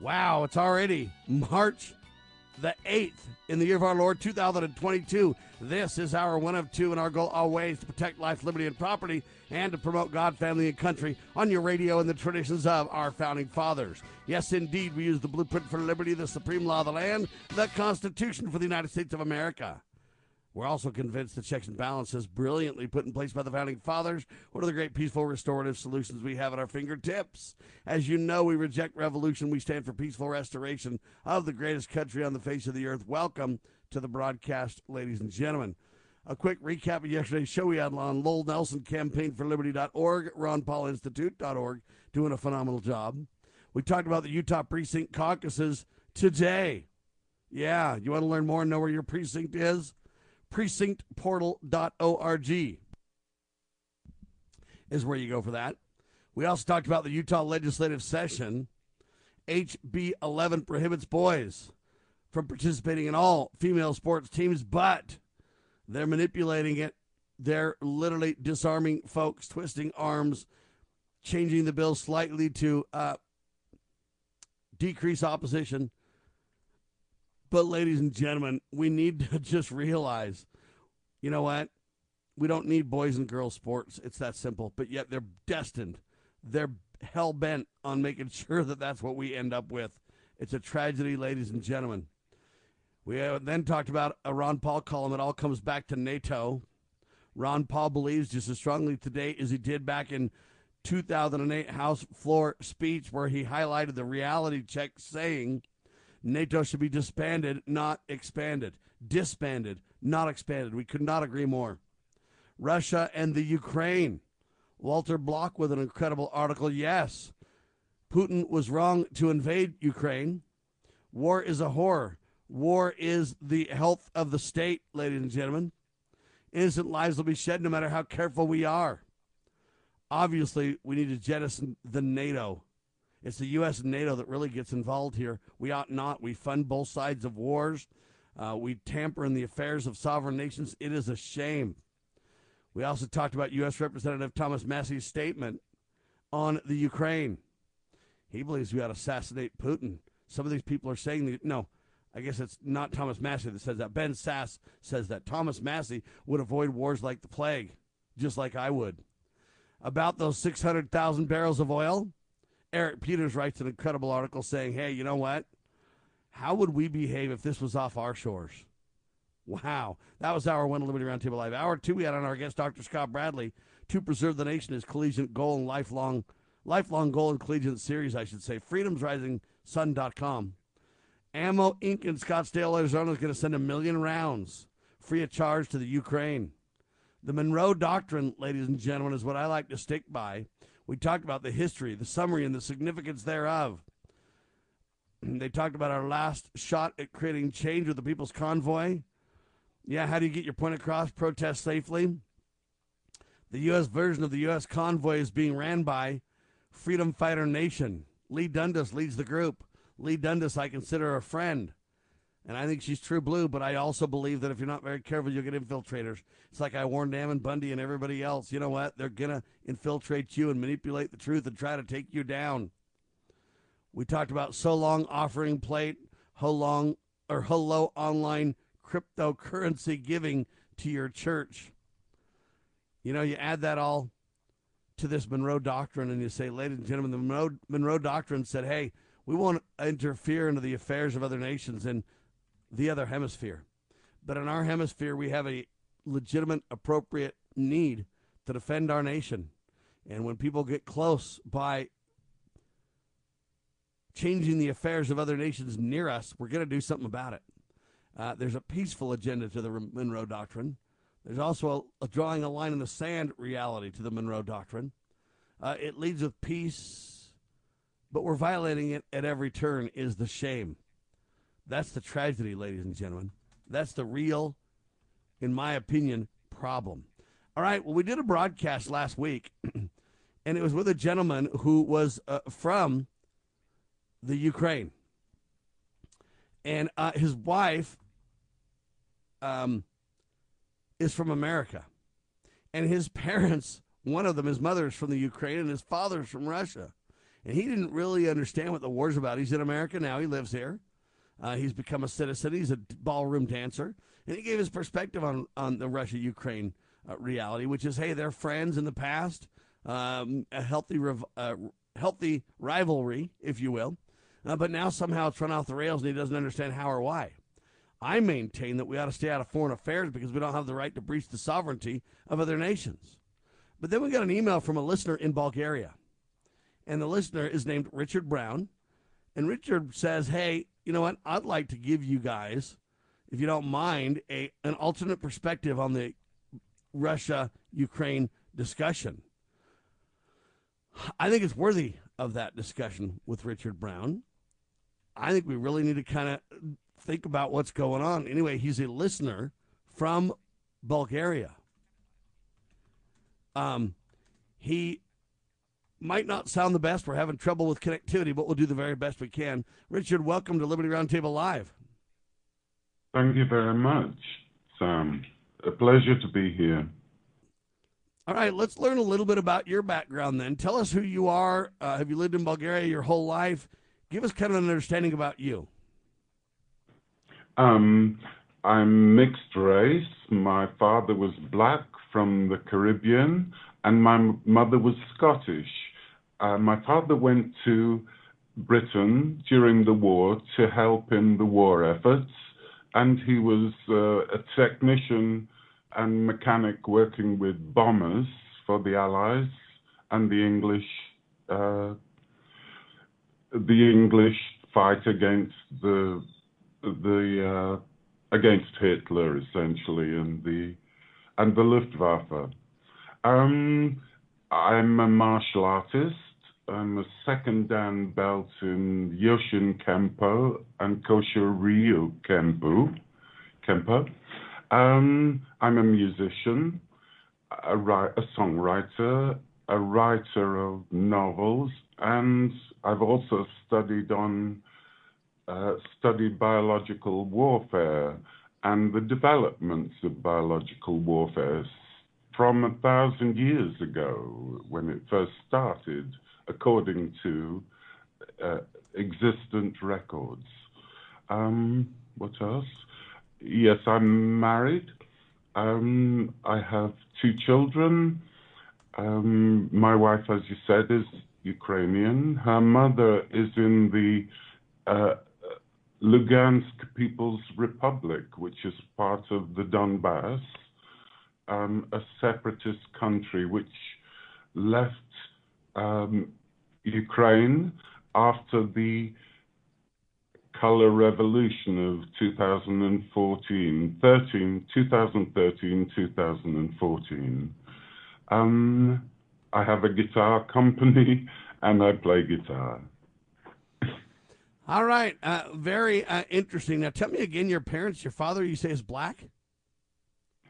Wow, it's already March the 8th in the year of our Lord 2022. This is our one of two, and our goal always to protect life, liberty, and property, and to promote God, family, and country on your radio and the traditions of our founding fathers. Yes, indeed, we use the blueprint for liberty, the supreme law of the land, the Constitution for the United States of America. We're also convinced the checks and balances brilliantly put in place by the founding fathers one of the great peaceful restorative solutions we have at our fingertips. As you know, we reject revolution. We stand for peaceful restoration of the greatest country on the face of the earth. Welcome to the broadcast, ladies and gentlemen. A quick recap of yesterday's show we had on Lowell Nelson, campaignforliberty.org, ronpaulinstitute.org, doing a phenomenal job. We talked about the Utah precinct caucuses today. Yeah, you want to learn more and know where your precinct is? precinctportal.org is where you go for that. We also talked about the Utah legislative session. HB 11 prohibits boys from participating in all female sports teams, but they're manipulating it. They're literally disarming folks, twisting arms, changing the bill slightly to uh, decrease opposition but, ladies and gentlemen, we need to just realize you know what? We don't need boys and girls sports. It's that simple. But yet they're destined. They're hell bent on making sure that that's what we end up with. It's a tragedy, ladies and gentlemen. We then talked about a Ron Paul column. It all comes back to NATO. Ron Paul believes just as strongly today as he did back in 2008 House floor speech, where he highlighted the reality check, saying NATO should be disbanded, not expanded. Disbanded, not expanded. We could not agree more. Russia and the Ukraine. Walter Block with an incredible article. Yes, Putin was wrong to invade Ukraine. War is a horror. War is the health of the state, ladies and gentlemen. Innocent lives will be shed no matter how careful we are. Obviously, we need to jettison the NATO. It's the U.S. and NATO that really gets involved here. We ought not. We fund both sides of wars. Uh, we tamper in the affairs of sovereign nations. It is a shame. We also talked about U.S. Representative Thomas Massie's statement on the Ukraine. He believes we ought to assassinate Putin. Some of these people are saying that, no, I guess it's not Thomas Massie that says that. Ben Sasse says that. Thomas Massie would avoid wars like the plague, just like I would. About those 600,000 barrels of oil, Eric Peters writes an incredible article saying, hey, you know what? How would we behave if this was off our shores? Wow. That was our one Liberty Roundtable Live. Hour two, we had on our guest, Dr. Scott Bradley, to preserve the nation is collegiate goal and lifelong lifelong goal and collegiate series, I should say. FreedomsRisingSun.com. Ammo Inc. in Scottsdale, Arizona is going to send a million rounds free of charge to the Ukraine. The Monroe Doctrine, ladies and gentlemen, is what I like to stick by. We talked about the history, the summary, and the significance thereof. they talked about our last shot at creating change with the People's Convoy. Yeah, how do you get your point across? Protest safely. The U.S. version of the U.S. convoy is being ran by Freedom Fighter Nation. Leigh Dundas leads the group. Leigh Dundas, I consider a friend. And I think she's true blue, but I also believe that if you're not very careful, you'll get infiltrators. It's like I warned Ammon Bundy and everybody else. You know what? They're going to infiltrate you and manipulate the truth and try to take you down. We talked about so long offering plate, how long or hello online cryptocurrency giving to your church. You know, you add that all to this Monroe Doctrine and you say, ladies and gentlemen, the Monroe, Monroe Doctrine said, hey, we won't interfere into the affairs of other nations. And the other hemisphere. But in our hemisphere, we have a legitimate, appropriate need to defend our nation. And when people get close by changing the affairs of other nations near us, we're going to do something about it. Uh, there's a peaceful agenda to the Monroe Doctrine. There's also a, a drawing a line in the sand reality to the Monroe Doctrine. Uh, it leads with peace, but we're violating it at every turn, is the shame. That's the tragedy, ladies and gentlemen. That's the real, in my opinion, problem. All right, well, we did a broadcast last week, and it was with a gentleman who was uh, from the Ukraine. And uh, his wife um, is from America. And his parents, one of them, his mother is from the Ukraine, and his father is from Russia. And he didn't really understand what the war's about. He's in America now, he lives here. Uh, he's become a citizen, he's a ballroom dancer. And he gave his perspective on, on the Russia Ukraine uh, reality, which is hey, they're friends in the past, um, a healthy, rev- uh, healthy rivalry, if you will. Uh, but now somehow it's run off the rails and he doesn't understand how or why. I maintain that we ought to stay out of foreign affairs because we don't have the right to breach the sovereignty of other nations. But then we got an email from a listener in Bulgaria. And the listener is named Richard Brown. And Richard says, Hey, you know what? I'd like to give you guys, if you don't mind, a an alternate perspective on the Russia Ukraine discussion. I think it's worthy of that discussion with Richard Brown. I think we really need to kind of think about what's going on. Anyway, he's a listener from Bulgaria. Um, he might not sound the best. We're having trouble with connectivity, but we'll do the very best we can. Richard, welcome to Liberty Roundtable Live. Thank you very much, Sam. A pleasure to be here. All right, let's learn a little bit about your background then. Tell us who you are. Uh, have you lived in Bulgaria your whole life? Give us kind of an understanding about you. Um, I'm mixed race. My father was black from the Caribbean, and my mother was Scottish. Uh, my father went to Britain during the war to help in the war efforts, and he was uh, a technician and mechanic working with bombers for the Allies and the English. Uh, the English fight against the the uh, against Hitler essentially and the and the Luftwaffe. Um, I'm a martial artist. I'm a second Dan belt in Yoshin Kempo and Kosho Ryu Kempo. Kempo. Um, I'm a musician, a, a songwriter, a writer of novels, and I've also studied on uh, studied biological warfare and the developments of biological warfare from a thousand years ago when it first started, according to uh, existent records. Um, what else? Yes, I'm married. Um, I have two children. Um, my wife, as you said, is Ukrainian. Her mother is in the uh, Lugansk People's Republic, which is part of the Donbass, um, a separatist country which left um, Ukraine after the color revolution of 2014, 13, 2013, 2014. Um, I have a guitar company and I play guitar. All right, uh, very uh, interesting. Now, tell me again, your parents, your father, you say is black?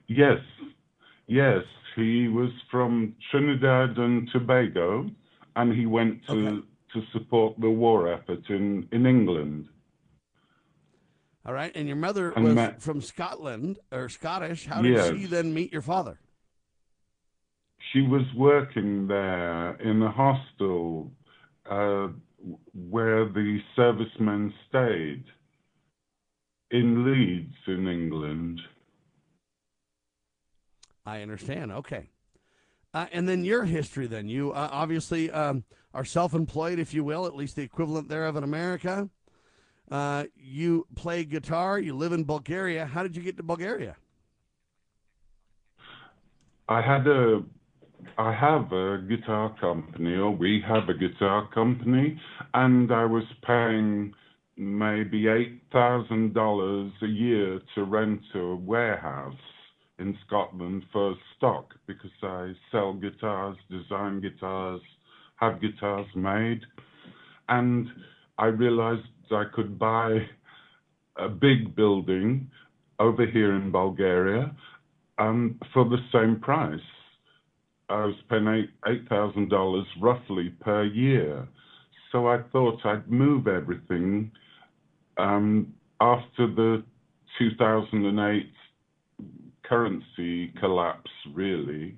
Yes, yes. He was from Trinidad and Tobago, and he went to okay. to support the war effort in in England. All right, and your mother and was from Scotland or Scottish. How did yes. she then meet your father? She was working there in a hostel. Uh, where the servicemen stayed in Leeds in England. I understand. Okay. Uh, and then your history, then. You uh, obviously um, are self employed, if you will, at least the equivalent thereof in America. Uh, you play guitar, you live in Bulgaria. How did you get to Bulgaria? I had a I have a guitar company, or we have a guitar company, and I was paying maybe $8,000 a year to rent a warehouse in Scotland for stock because I sell guitars, design guitars, have guitars made. And I realized I could buy a big building over here in Bulgaria um, for the same price. I was paying eight thousand dollars roughly per year, so I thought I'd move everything um, after the 2008 currency collapse, really,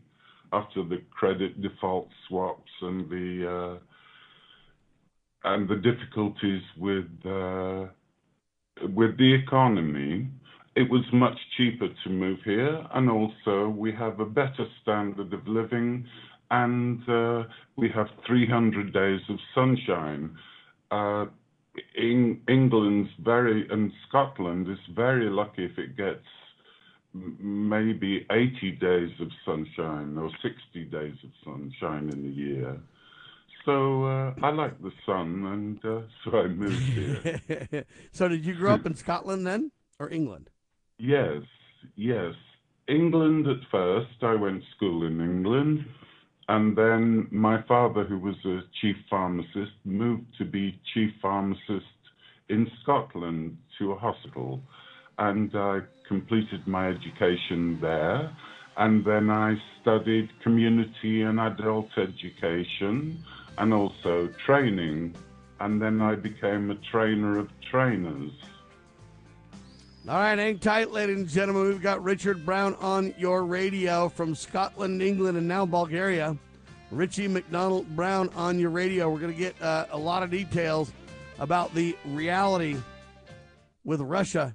after the credit default swaps and the uh, and the difficulties with uh, with the economy, it was much cheaper to move here, and also we have a better standard of living, and uh, we have 300 days of sunshine. Uh, in, England's very and Scotland is very lucky if it gets maybe 80 days of sunshine or 60 days of sunshine in a year. So uh, I like the sun, and uh, so I moved here. so did you grow up in Scotland then, or England? Yes, yes. England at first. I went to school in England, and then my father, who was a chief pharmacist, moved to be chief pharmacist in Scotland to a hospital, and I completed my education there. And then I studied community and adult education and also training. And then I became a trainer of trainers. All right, hang tight, ladies and gentlemen. We've got Richard Brown on your radio from Scotland, England, and now Bulgaria. Richie McDonald Brown on your radio. We're going to get uh, a lot of details about the reality with Russia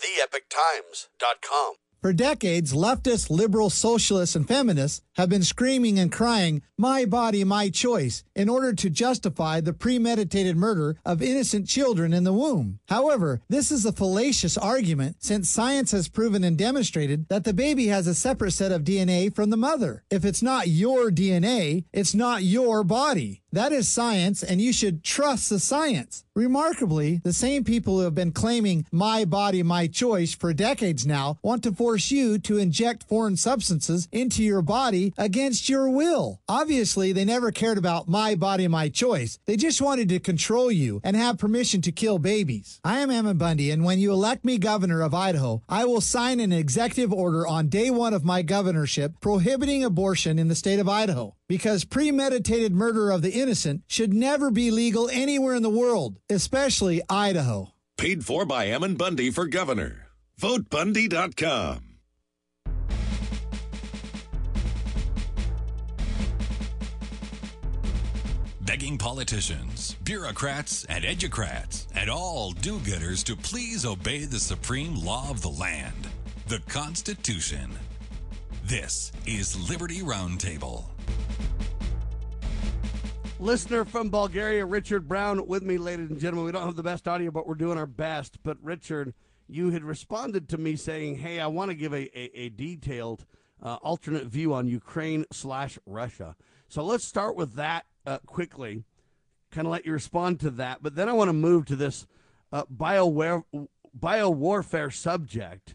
TheEpochTimes.com for decades, leftist, liberal, socialists, and feminists have been screaming and crying, My body, my choice, in order to justify the premeditated murder of innocent children in the womb. However, this is a fallacious argument since science has proven and demonstrated that the baby has a separate set of DNA from the mother. If it's not your DNA, it's not your body. That is science, and you should trust the science. Remarkably, the same people who have been claiming my body, my choice for decades now want to force you to inject foreign substances into your body against your will. Obviously, they never cared about my body, my choice. They just wanted to control you and have permission to kill babies. I am Ammon Bundy, and when you elect me governor of Idaho, I will sign an executive order on day one of my governorship prohibiting abortion in the state of Idaho because premeditated murder of the innocent should never be legal anywhere in the world, especially Idaho. Paid for by Ammon Bundy for governor. VoteBundy.com. Begging politicians, bureaucrats, and educrats, and all do gooders to please obey the supreme law of the land, the Constitution. This is Liberty Roundtable. Listener from Bulgaria, Richard Brown, with me, ladies and gentlemen. We don't have the best audio, but we're doing our best. But, Richard, you had responded to me saying, hey, I want to give a, a, a detailed uh, alternate view on Ukraine slash Russia. So let's start with that uh, quickly, kind of let you respond to that. But then I want to move to this uh, bio warfare subject.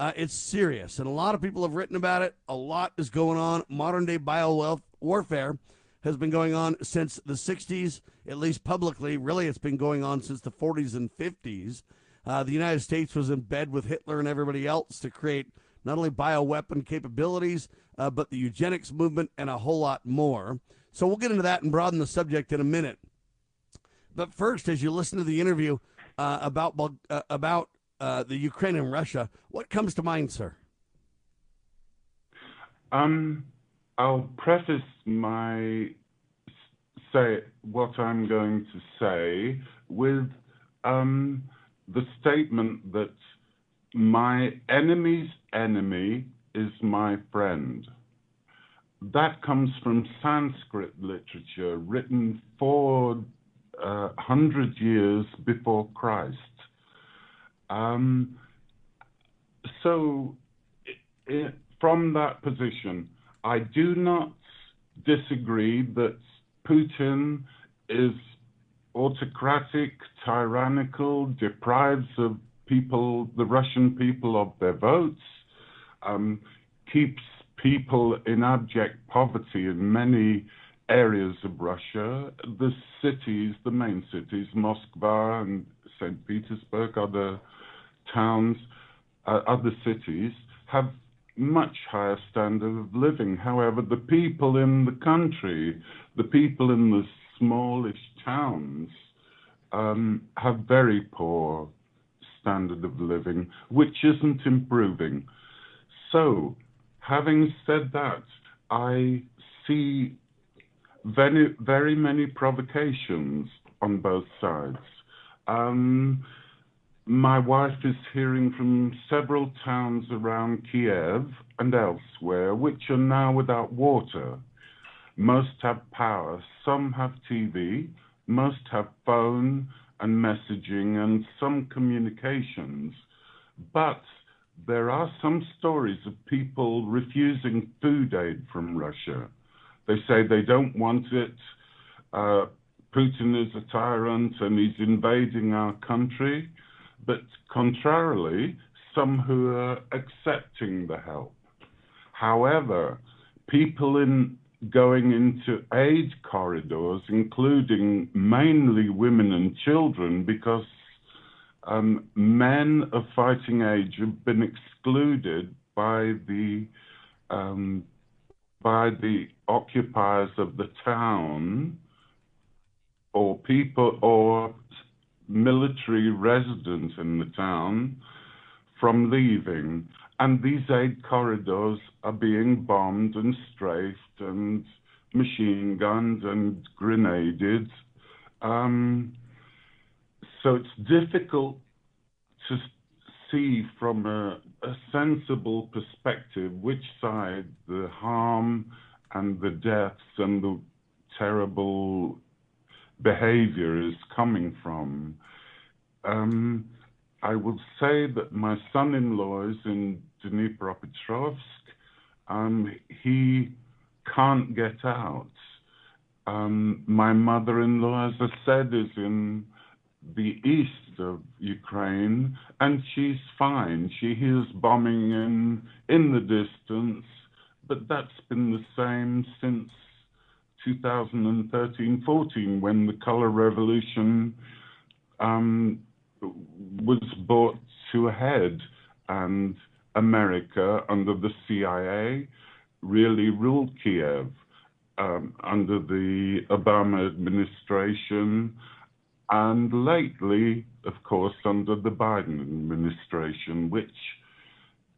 Uh, it's serious, and a lot of people have written about it. A lot is going on. Modern day bio warfare has been going on since the 60s, at least publicly. Really, it's been going on since the 40s and 50s. Uh, the United States was in bed with Hitler and everybody else to create not only bioweapon capabilities, uh, but the eugenics movement and a whole lot more. So we'll get into that and broaden the subject in a minute. But first, as you listen to the interview uh, about uh, about uh, the Ukraine and Russia, what comes to mind, sir? Um, I'll preface my say what I'm going to say with um, the statement that my enemy's enemy is my friend. That comes from Sanskrit literature written 400 uh, years before Christ. Um, so, it, from that position, I do not disagree that Putin is autocratic, tyrannical, deprives of people, the Russian people, of their votes, um, keeps people in abject poverty in many areas of Russia. The cities, the main cities, Moscow and St. Petersburg, other towns, uh, other cities, have much higher standard of living. However, the people in the country, the people in the smallish towns, um, have very poor standard of living, which isn't improving. So, having said that, I see very, very many provocations on both sides. Um, my wife is hearing from several towns around Kiev and elsewhere which are now without water. Most have power, some have TV, most have phone and messaging and some communications. But there are some stories of people refusing food aid from Russia. They say they don't want it. Uh, Putin is a tyrant and he's invading our country but contrarily, some who are accepting the help. However, people in going into aid corridors, including mainly women and children, because um, men of fighting age have been excluded by the um, by the occupiers of the town or people or military residents in the town from leaving. And these aid corridors are being bombed and strafed and machine gunned and grenaded. Um, so it's difficult to see from a, a, sensible perspective which side the harm and the deaths and the terrible behavior is coming from. Um, I will say that my son in law is in Dnipropetrovsk. Um, he can't get out. Um, my mother in law, as I said, is in the east of Ukraine, and she's fine. She hears bombing in, in the distance, but that's been the same since 2013-14 when the color revolution um, was brought to a head and America under the CIA really ruled Kiev um, under the Obama administration and lately, of course, under the Biden administration, which,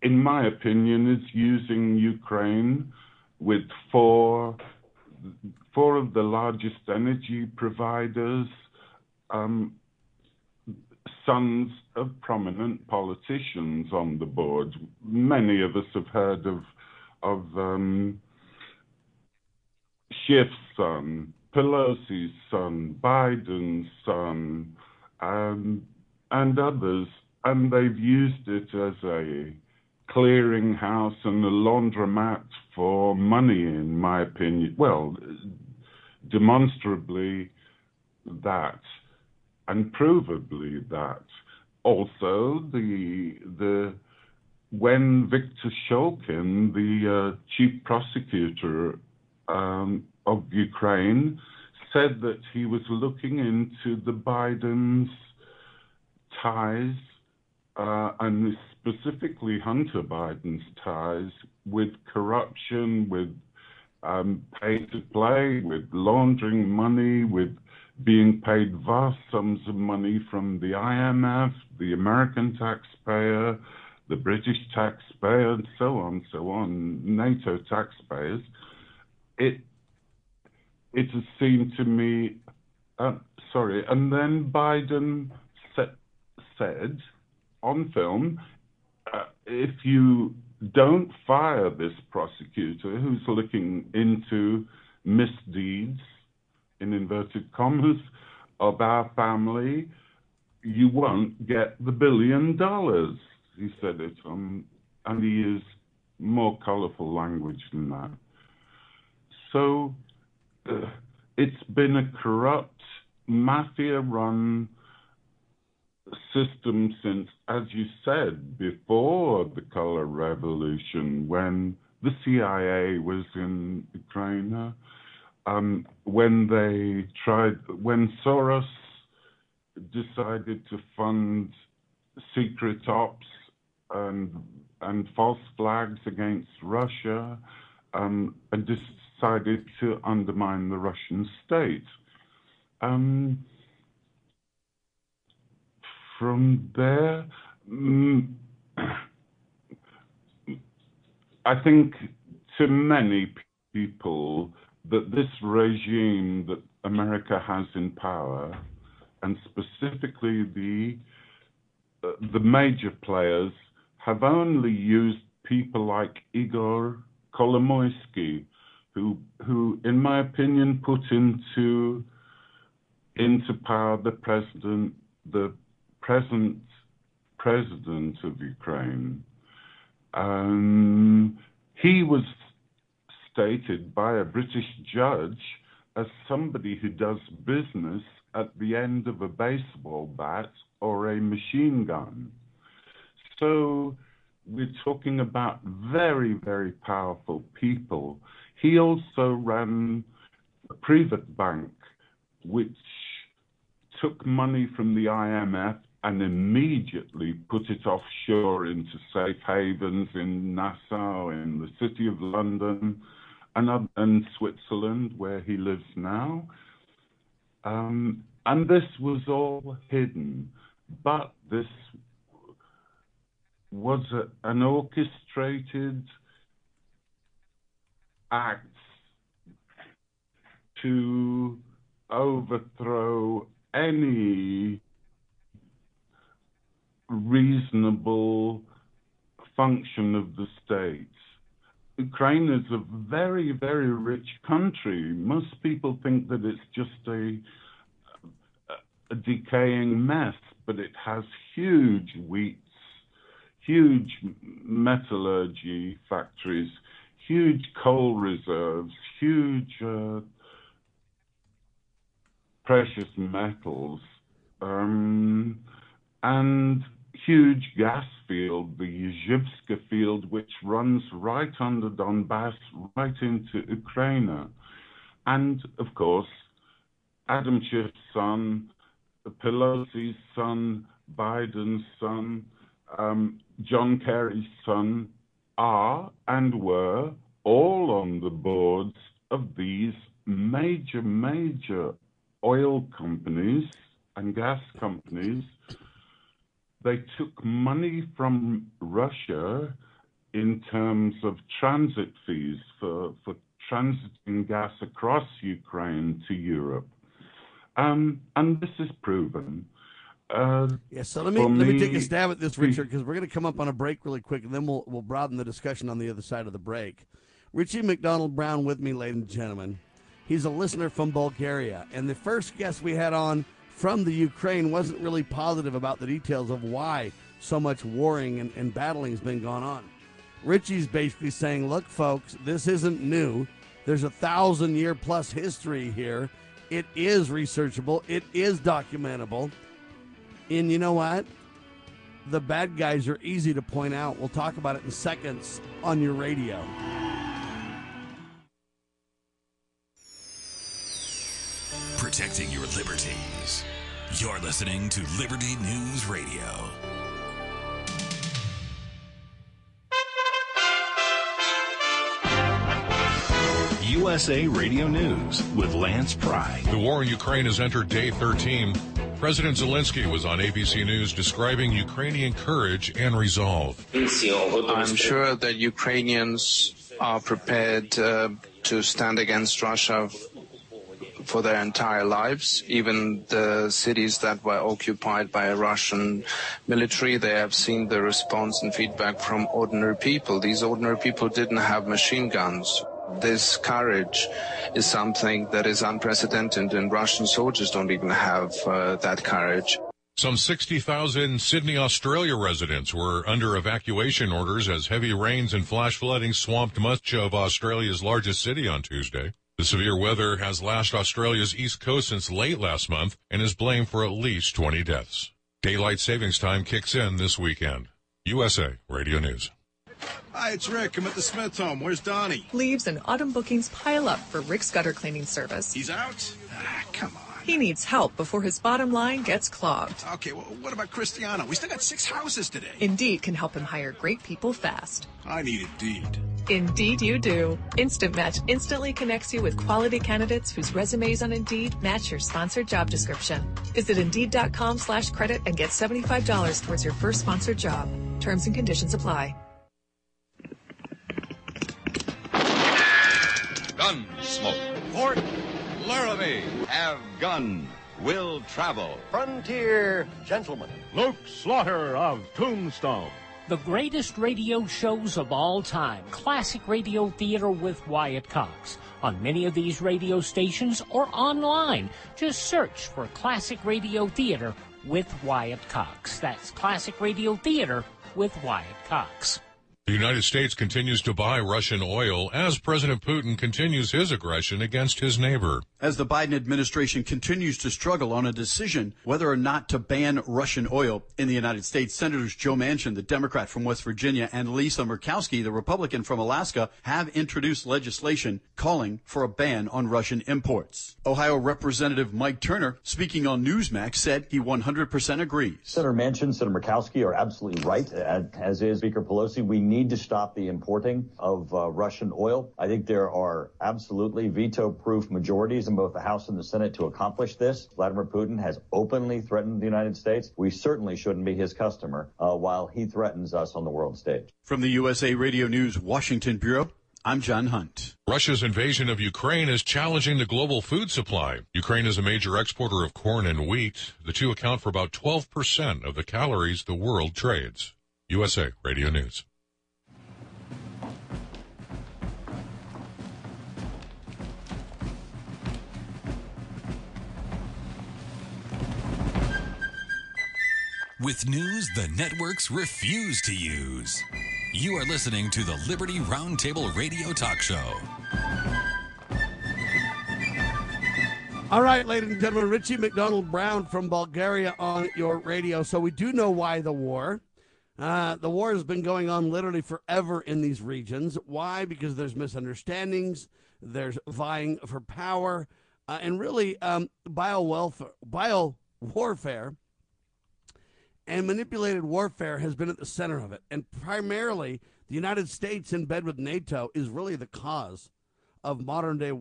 in my opinion, is using Ukraine with four four of the largest energy providers, um, sons of prominent politicians on the board. Many of us have heard of of um, Schiff's son, Pelosi's son, Biden's son, um, and others, and they've used it as a clearinghouse and a laundromat for money, in my opinion. Well, demonstrably that, and provably that. Also, the the when Victor Shokin, the uh, chief prosecutor um, of Ukraine, said that he was looking into the Biden's ties uh, and specifically Hunter Biden's ties with corruption, with um, pay to play, with laundering money, with being paid vast sums of money from the IMF, the American taxpayer, the British taxpayer, and so on, so on, NATO taxpayers. It it has seemed to me, uh, sorry, and then Biden said on film, uh, if you don't fire this prosecutor who's looking into misdeeds, in inverted commas, of our family, you won't get the billion dollars. He said it, um, and he used more colorful language than that. So it's been a corrupt, mafia run system since, as you said, before the color revolution, when the CIA was in Ukraine, um, when they tried, when Soros decided to fund secret ops and and false flags against Russia, um, and decided to undermine the Russian state. Um, from there, mm, I think to many people that this regime that America has in power, and specifically the uh, the major players, have only used people like Igor Kolomoisky, who who, in my opinion, put into into power the president the present president of Ukraine, um, he was stated by a British judge as somebody who does business at the end of a baseball bat or a machine gun. So we're talking about very, very powerful people. He also ran a private bank which took money from the IMF and immediately put it offshore into safe havens in Nassau, in the city of London, and, and Switzerland, where he lives now. Um, and this was all hidden, but this was a, an orchestrated act to overthrow any reasonable function of the state. Ukraine is a very, very rich country. Most people think that it's just a, a decaying mess, but it has huge wheats, huge metallurgy factories, huge coal reserves, huge uh, precious metals. Um, and huge gas field, the Yuzivska field, which runs right under Donbass, right into Ukraine. And of course, Adam Schiff's son, Pelosi's son, Biden's son, um, John Kerry's son are and were all on the boards of these major, major oil companies and gas companies they took money from Russia in terms of transit fees for, for transiting gas across Ukraine to Europe. Um, and this is proven. Uh, yeah, so let me let me, me take a stab at this, Richard, because we're going to come up on a break really quick, and then we'll we'll broaden the discussion on the other side of the break. Richie McDonald Brown with me, ladies and gentlemen. He's a listener from Bulgaria, and the first guest we had on from the Ukraine wasn't really positive about the details of why so much warring and, and battling has been going on. Richie's basically saying, look, folks, this isn't new. There's a thousand year plus history here. It is researchable, it is documentable. And you know what? The bad guys are easy to point out. We'll talk about it in seconds on your radio. protecting your liberties. You're listening to Liberty News Radio. USA Radio News with Lance Pry. The war in Ukraine has entered day 13. President Zelensky was on ABC News describing Ukrainian courage and resolve. I'm sure that Ukrainians are prepared uh, to stand against Russia for their entire lives. Even the cities that were occupied by a Russian military, they have seen the response and feedback from ordinary people. These ordinary people didn't have machine guns. This courage is something that is unprecedented, and Russian soldiers don't even have uh, that courage. Some 60,000 Sydney, Australia residents were under evacuation orders as heavy rains and flash flooding swamped much of Australia's largest city on Tuesday. The severe weather has lashed Australia's east coast since late last month and is blamed for at least 20 deaths. Daylight savings time kicks in this weekend. USA Radio News. Hi, it's Rick. I'm at the Smith home. Where's Donnie? Leaves and autumn bookings pile up for Rick's gutter cleaning service. He's out? Ah, come on. He needs help before his bottom line gets clogged. Okay, well, what about Cristiano? We still got six houses today. Indeed can help him hire great people fast. I need Indeed. Indeed you do. Instant Match instantly connects you with quality candidates whose resumes on Indeed match your sponsored job description. Visit Indeed.com slash credit and get $75 towards your first sponsored job. Terms and conditions apply. Gunsmoke. Fort Laramie. Have gun. Will travel. Frontier gentlemen. Luke Slaughter of Tombstone. The greatest radio shows of all time. Classic radio theater with Wyatt Cox. On many of these radio stations or online. Just search for Classic Radio Theater with Wyatt Cox. That's Classic Radio Theater with Wyatt Cox. The United States continues to buy Russian oil as President Putin continues his aggression against his neighbor. As the Biden administration continues to struggle on a decision whether or not to ban Russian oil in the United States, Senators Joe Manchin, the Democrat from West Virginia, and Lisa Murkowski, the Republican from Alaska, have introduced legislation calling for a ban on Russian imports. Ohio Representative Mike Turner, speaking on Newsmax, said he 100% agrees. Senator Manchin, Senator Murkowski are absolutely right, as is Speaker Pelosi. We need to stop the importing of uh, Russian oil. I think there are absolutely veto-proof majorities in both the House and the Senate to accomplish this. Vladimir Putin has openly threatened the United States. We certainly shouldn't be his customer uh, while he threatens us on the world stage. From the USA Radio News Washington Bureau, I'm John Hunt. Russia's invasion of Ukraine is challenging the global food supply. Ukraine is a major exporter of corn and wheat. The two account for about 12% of the calories the world trades. USA Radio News. With news the networks refuse to use. You are listening to the Liberty Roundtable Radio Talk Show. All right, ladies and gentlemen, Richie McDonald Brown from Bulgaria on your radio. So we do know why the war. Uh, the war has been going on literally forever in these regions. Why? Because there's misunderstandings, there's vying for power, uh, and really um, bio welfare, bio warfare and manipulated warfare has been at the center of it. And primarily, the United States, in bed with NATO, is really the cause of modern day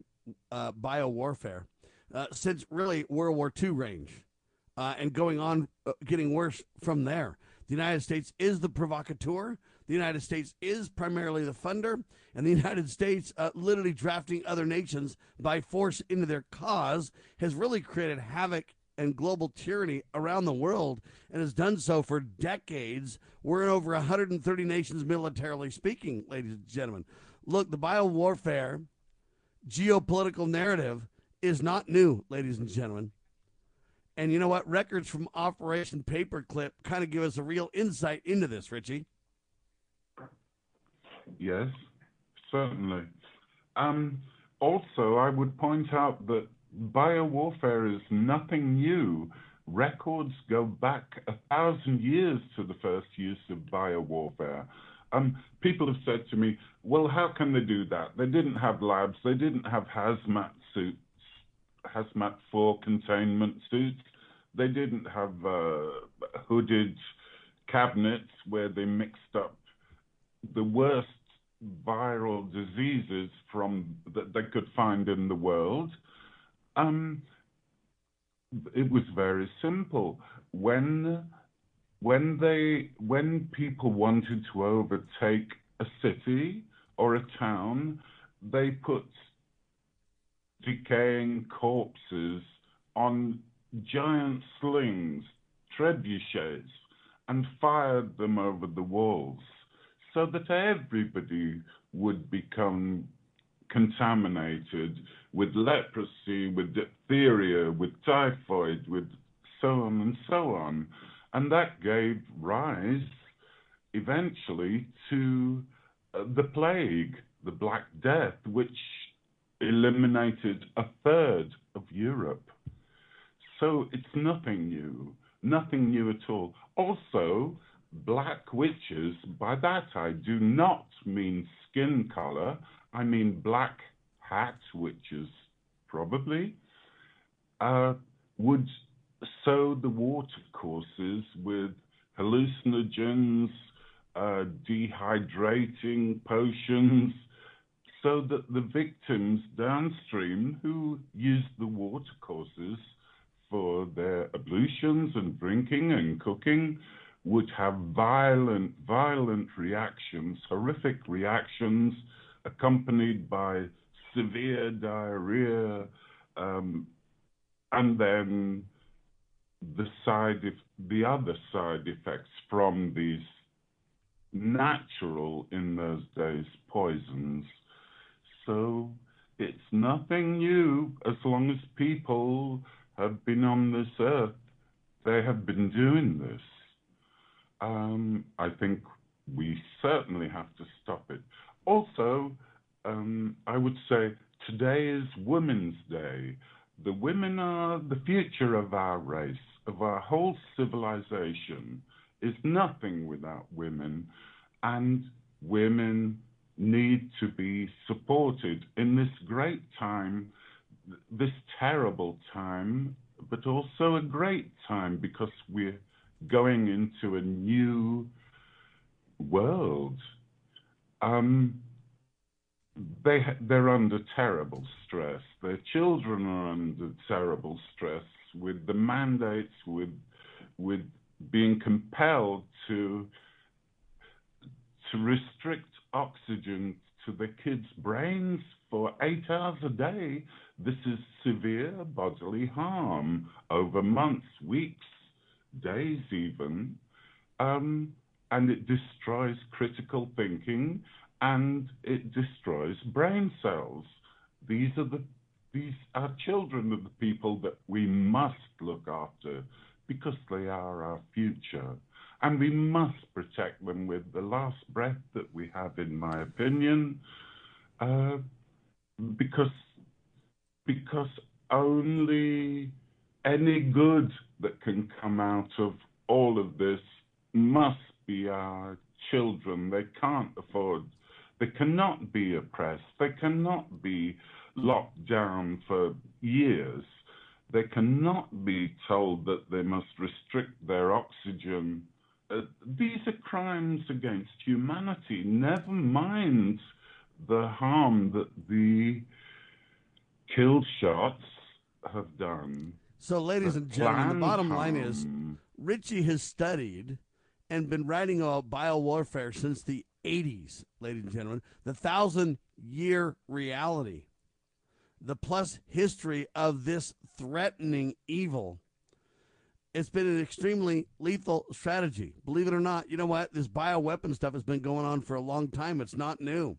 uh, bio warfare uh, since really World War II range uh, and going on, uh, getting worse from there. The United States is the provocateur. The United States is primarily the funder, and the United States, uh, literally drafting other nations by force into their cause, has really created havoc and global tyranny around the world and has done so for decades. We're in over 130 nations militarily speaking, ladies and gentlemen. Look, the bio warfare geopolitical narrative is not new, ladies and gentlemen. And you know what? Records from Operation Paperclip kind of give us a real insight into this, Richie. Yes, certainly. Um, also, I would point out that biowarfare is nothing new. Records go back a thousand years to the first use of biowarfare. Um, people have said to me, well, how can they do that? They didn't have labs, they didn't have hazmat suits, hazmat 4 containment suits, they didn't have uh, hooded cabinets where they mixed up the worst viral diseases from that they could find in the world. Um, it was very simple. When when they when people wanted to overtake a city or a town, they put decaying corpses on giant slings, trebuchets, and fired them over the walls so that everybody would become contaminated with leprosy, with diphtheria, with typhoid, with so on and so on. And that gave rise eventually to uh, the plague, the Black Death, which eliminated a third of Europe. So it's nothing new, nothing new at all. Also, black witches, by that I do not mean skin color, I mean black hat which is probably, uh, would sow the watercourses with hallucinogens, uh, dehydrating potions, so that the victims downstream who used the watercourses for their ablutions and drinking and cooking would have violent, violent reactions, horrific reactions, accompanied by severe diarrhea, um, and then the side, the other side effects from these natural, in those days, poisons. So it's nothing new as long as people have been on this earth. They have been doing this. Um, I think we certainly have to stop it. Also, um, I would say today is Women's Day. The women are the future of our race, of our whole civilization. Is nothing without women, and women need to be supported in this great time, this terrible time, but also a great time because we're going into a new world. Um, they they're under terrible stress. Their children are under terrible stress with the mandates, with with being compelled to to restrict oxygen to the kids' brains for eight hours a day. This is severe bodily harm over months, weeks, days even, um, and it destroys critical thinking and it destroys brain cells. These are the these are children of the people that we must look after because they are our future. And we must protect them with the last breath that we have, in my opinion, uh, because because only any good that can come out of all of this must be our children. They can't afford, they cannot be oppressed, they cannot be locked down for years. They cannot be told that they must restrict their oxygen. Uh, these are crimes against humanity, never mind the harm that the kill shots have done. So, ladies The and gentlemen, the bottom line is. Richie has studied and been writing about biowarfare since the 80s, ladies and gentlemen. The thousand year reality, the plus history of this threatening evil. It's been an extremely lethal strategy. Believe it or not, you know what? This bioweapon stuff has been going on for a long time. It's not new.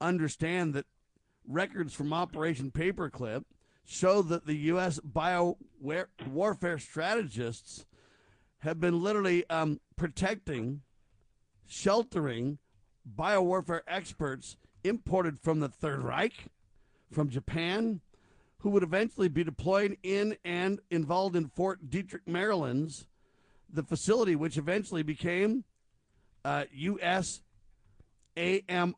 Understand that records from Operation Paperclip show that the U.S. bio war- warfare strategists have been literally um, protecting, sheltering biowarfare experts imported from the Third Reich, from Japan, who would eventually be deployed in and involved in Fort Detrick, Maryland's the facility, which eventually became uh, U.S. AMRIID.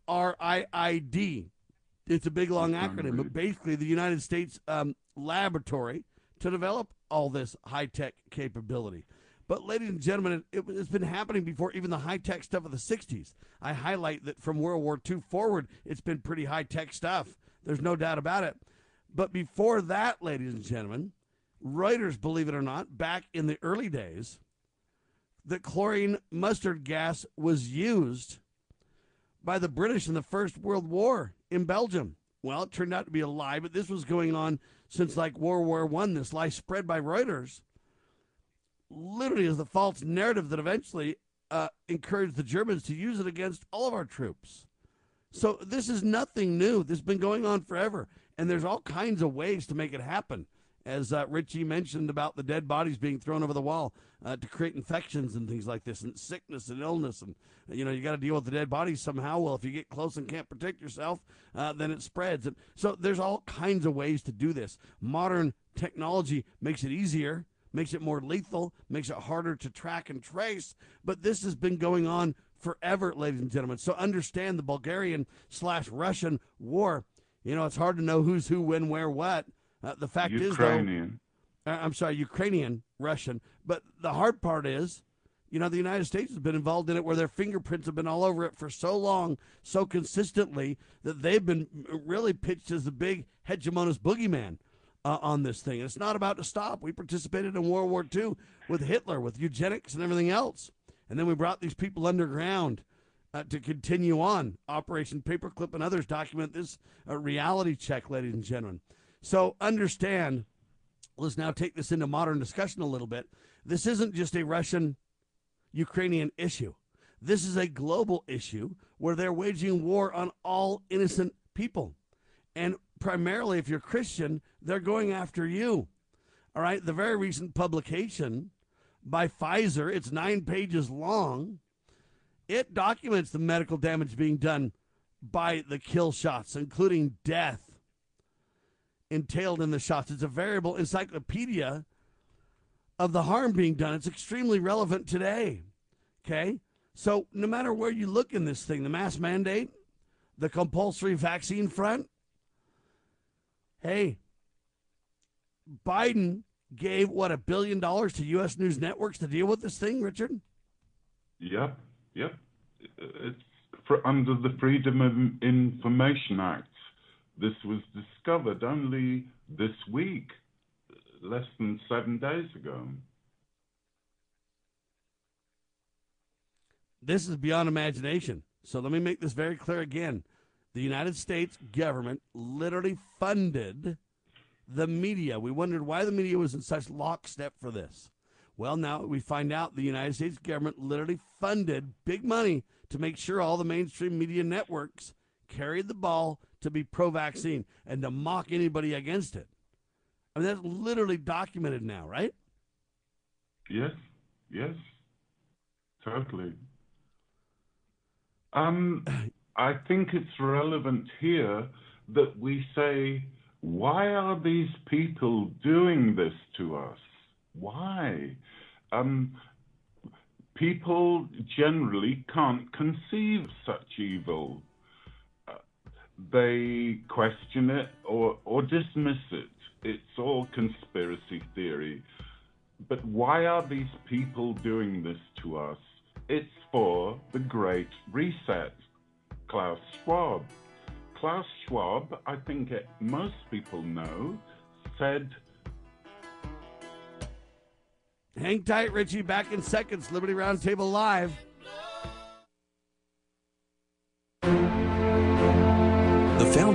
It's a big long acronym, but basically the United States um, laboratory to develop all this high tech capability. But, ladies and gentlemen, it, it's been happening before even the high tech stuff of the 60s. I highlight that from World War II forward, it's been pretty high tech stuff. There's no doubt about it. But before that, ladies and gentlemen, Reuters, believe it or not, back in the early days, that chlorine mustard gas was used by the British in the First World War in Belgium. Well, it turned out to be a lie, but this was going on since like World War One. This lie spread by Reuters literally is the false narrative that eventually uh, encouraged the Germans to use it against all of our troops. So this is nothing new. This has been going on forever, and there's all kinds of ways to make it happen. As uh, Richie mentioned about the dead bodies being thrown over the wall uh, to create infections and things like this, and sickness and illness, and you know you got to deal with the dead bodies somehow. Well, if you get close and can't protect yourself, uh, then it spreads. And so there's all kinds of ways to do this. Modern technology makes it easier makes it more lethal, makes it harder to track and trace. But this has been going on forever, ladies and gentlemen. So understand the Bulgarian slash Russian war. You know, it's hard to know who's who, when, where, what. Uh, the fact Ukrainian. is, though, uh, I'm sorry, Ukrainian, Russian. But the hard part is, you know, the United States has been involved in it where their fingerprints have been all over it for so long, so consistently, that they've been really pitched as the big hegemonist boogeyman uh, on this thing. And It's not about to stop. We participated in World War II with Hitler, with eugenics and everything else. And then we brought these people underground uh, to continue on. Operation Paperclip and others document this uh, reality check, ladies and gentlemen. So understand, let's now take this into modern discussion a little bit. This isn't just a Russian Ukrainian issue. This is a global issue where they're waging war on all innocent people. And primarily, if you're Christian, they're going after you. All right. The very recent publication by Pfizer, it's nine pages long. It documents the medical damage being done by the kill shots, including death entailed in the shots. It's a variable encyclopedia of the harm being done. It's extremely relevant today. Okay? So, no matter where you look in this thing, the mass mandate, the compulsory vaccine front, hey, Biden gave what a billion dollars to U.S. news networks to deal with this thing, Richard. Yep, yep. It's under the Freedom of Information Act. This was discovered only this week, less than seven days ago. This is beyond imagination. So let me make this very clear again. The United States government literally funded the media. We wondered why the media was in such lockstep for this. Well, now we find out the United States government literally funded big money to make sure all the mainstream media networks carried the ball to be pro vaccine and to mock anybody against it. I mean, that's literally documented now, right? Yes, yes, totally. Um, I think it's relevant here that we say why are these people doing this to us? Why? Um, people generally can't conceive such evil. Uh, they question it or, or dismiss it. It's all conspiracy theory. But why are these people doing this to us? It's for the Great Reset. Klaus Schwab. Klaus Schwab, I think it, most people know, said. Hang tight, Richie. Back in seconds. Liberty Roundtable Live.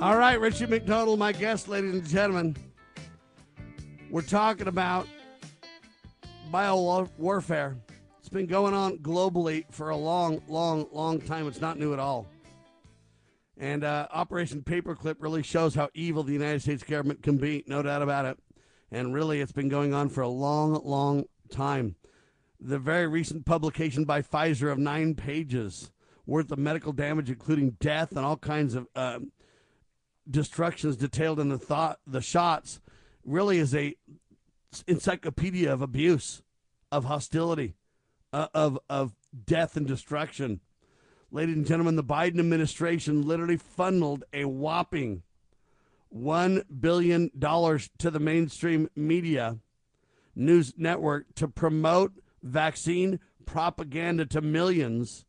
All right, Richie McDonald, my guest, ladies and gentlemen. We're talking about bio warfare. It's been going on globally for a long, long, long time. It's not new at all. And uh, Operation Paperclip really shows how evil the United States government can be, no doubt about it. And really, it's been going on for a long, long time. The very recent publication by Pfizer of nine pages worth of medical damage, including death and all kinds of uh, destructions detailed in the thought the shots really is a encyclopedia of abuse of hostility uh, of of death and destruction. Ladies and gentlemen the biden administration literally funneled a whopping 1 billion dollars to the mainstream media news network to promote vaccine propaganda to millions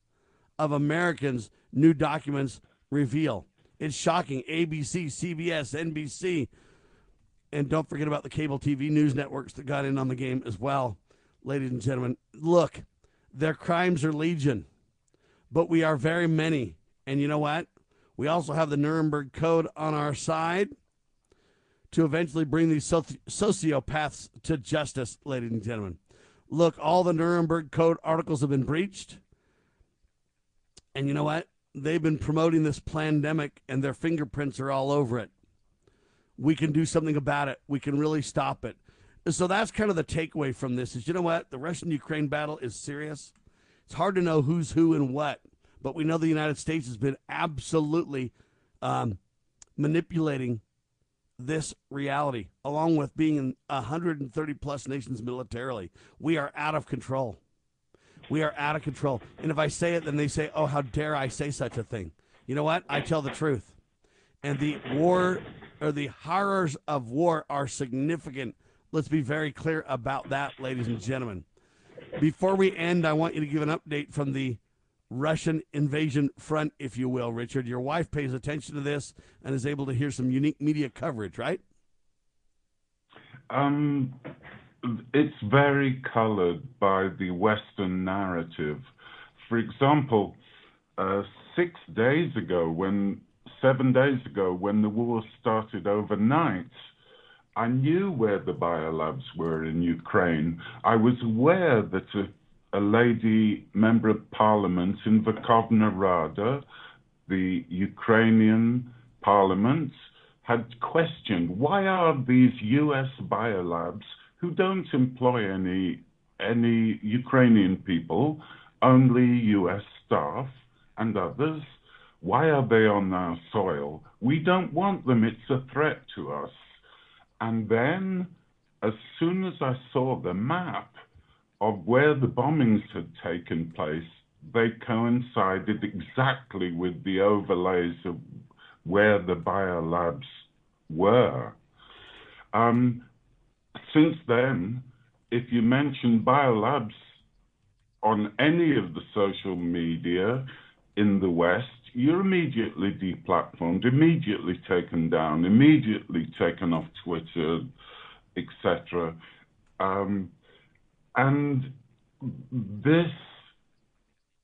of americans new documents reveal it's shocking. ABC, CBS, NBC, and don't forget about the cable TV news networks that got in on the game as well. Ladies and gentlemen, look, their crimes are legion, but we are very many. And you know what? We also have the Nuremberg Code on our side to eventually bring these sociopaths to justice, ladies and gentlemen. Look, all the Nuremberg Code articles have been breached. And you know what? They've been promoting this pandemic and their fingerprints are all over it. We can do something about it. We can really stop it. So that's kind of the takeaway from this is you know what? The Russian Ukraine battle is serious. It's hard to know who's who and what, but we know the United States has been absolutely um, manipulating this reality, along with being in 130 plus nations militarily. We are out of control. We are out of control. And if I say it, then they say, oh, how dare I say such a thing? You know what? I tell the truth. And the war or the horrors of war are significant. Let's be very clear about that, ladies and gentlemen. Before we end, I want you to give an update from the Russian invasion front, if you will, Richard. Your wife pays attention to this and is able to hear some unique media coverage, right? Um, it's very colored by the Western narrative. For example, uh, six days ago, when seven days ago, when the war started overnight, I knew where the biolabs were in Ukraine. I was aware that a, a lady member of parliament in Verkhovna Rada, the Ukrainian parliament, had questioned why are these US biolabs who don't employ any any Ukrainian people, only U.S. staff and others. Why are they on our soil? We don't want them. It's a threat to us. And then, as soon as I saw the map of where the bombings had taken place, they coincided exactly with the overlays of where the biolabs were. Um, since then, if you mention biolabs on any of the social media in the West, you're immediately deplatformed, immediately taken down, immediately taken off Twitter, etc. Um, and this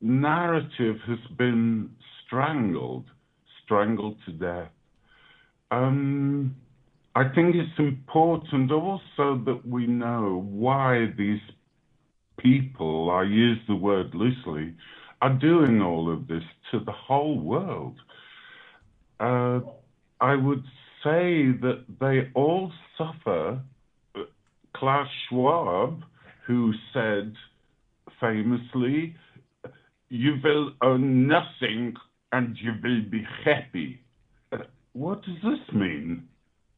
narrative has been strangled, strangled to death. Um, I think it's important also that we know why these people, I use the word loosely, are doing all of this to the whole world. Uh, I would say that they all suffer. Klaus Schwab, who said famously, You will own nothing and you will be happy. Uh, what does this mean?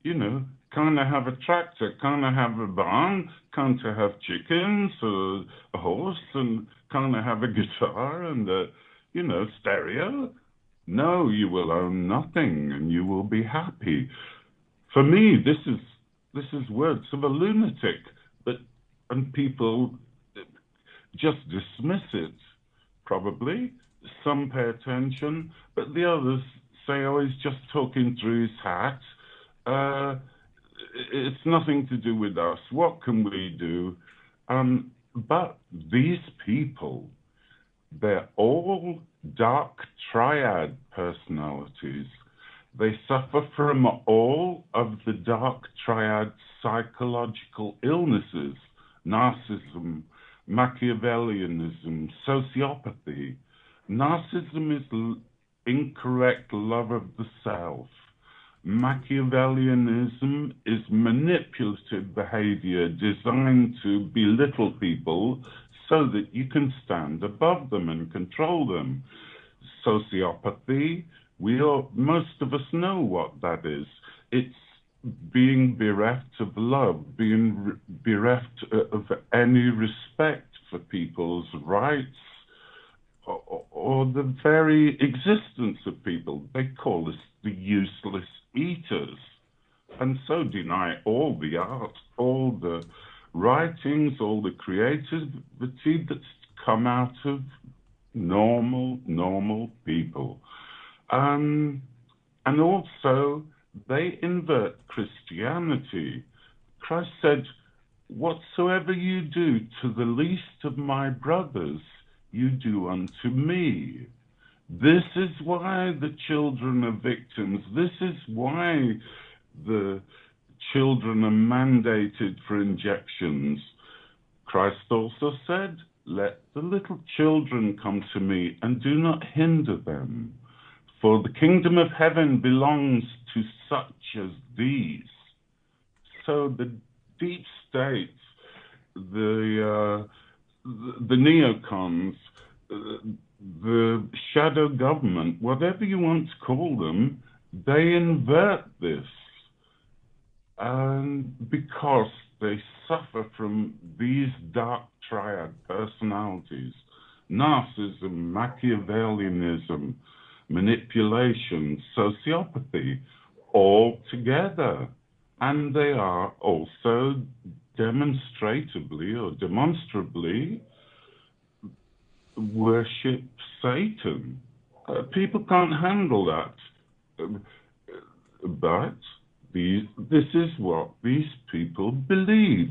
You know, can't I have a tractor? Can't I have a barn? Can't I have chickens or a horse? And can't I have a guitar and a, you know, stereo? No, you will own nothing and you will be happy. For me, this is this is words of a lunatic, but and people just dismiss it. Probably some pay attention, but the others say, "Oh, he's just talking through his hat." Uh, it's nothing to do with us. What can we do? Um, but these people, they're all dark triad personalities. They suffer from all of the dark triad psychological illnesses narcissism, Machiavellianism, sociopathy. Narcissism is l- incorrect love of the self. Machiavellianism is manipulative behavior designed to belittle people so that you can stand above them and control them. Sociopathy, we all, most of us know what that is. It's being bereft of love, being bereft uh, of any respect for people's rights or, or the very existence of people. They call us the useless eaters and so deny all the art, all the writings, all the creativity that's come out of normal, normal people. Um, and also, they invert Christianity. Christ said, Whatsoever you do to the least of my brothers, you do unto me. This is why the children are victims. This is why the children are mandated for injections. Christ also said, Let the little children come to me and do not hinder them, for the kingdom of heaven belongs to such as these. So the deep state, the, uh, the, the neocons, uh, the shadow government, whatever you want to call them, they invert this. And because they suffer from these dark triad personalities narcissism, Machiavellianism, manipulation, sociopathy, all together. And they are also demonstrably or demonstrably worship Satan. Uh, people can't handle that. Um, but these, this is what these people believe.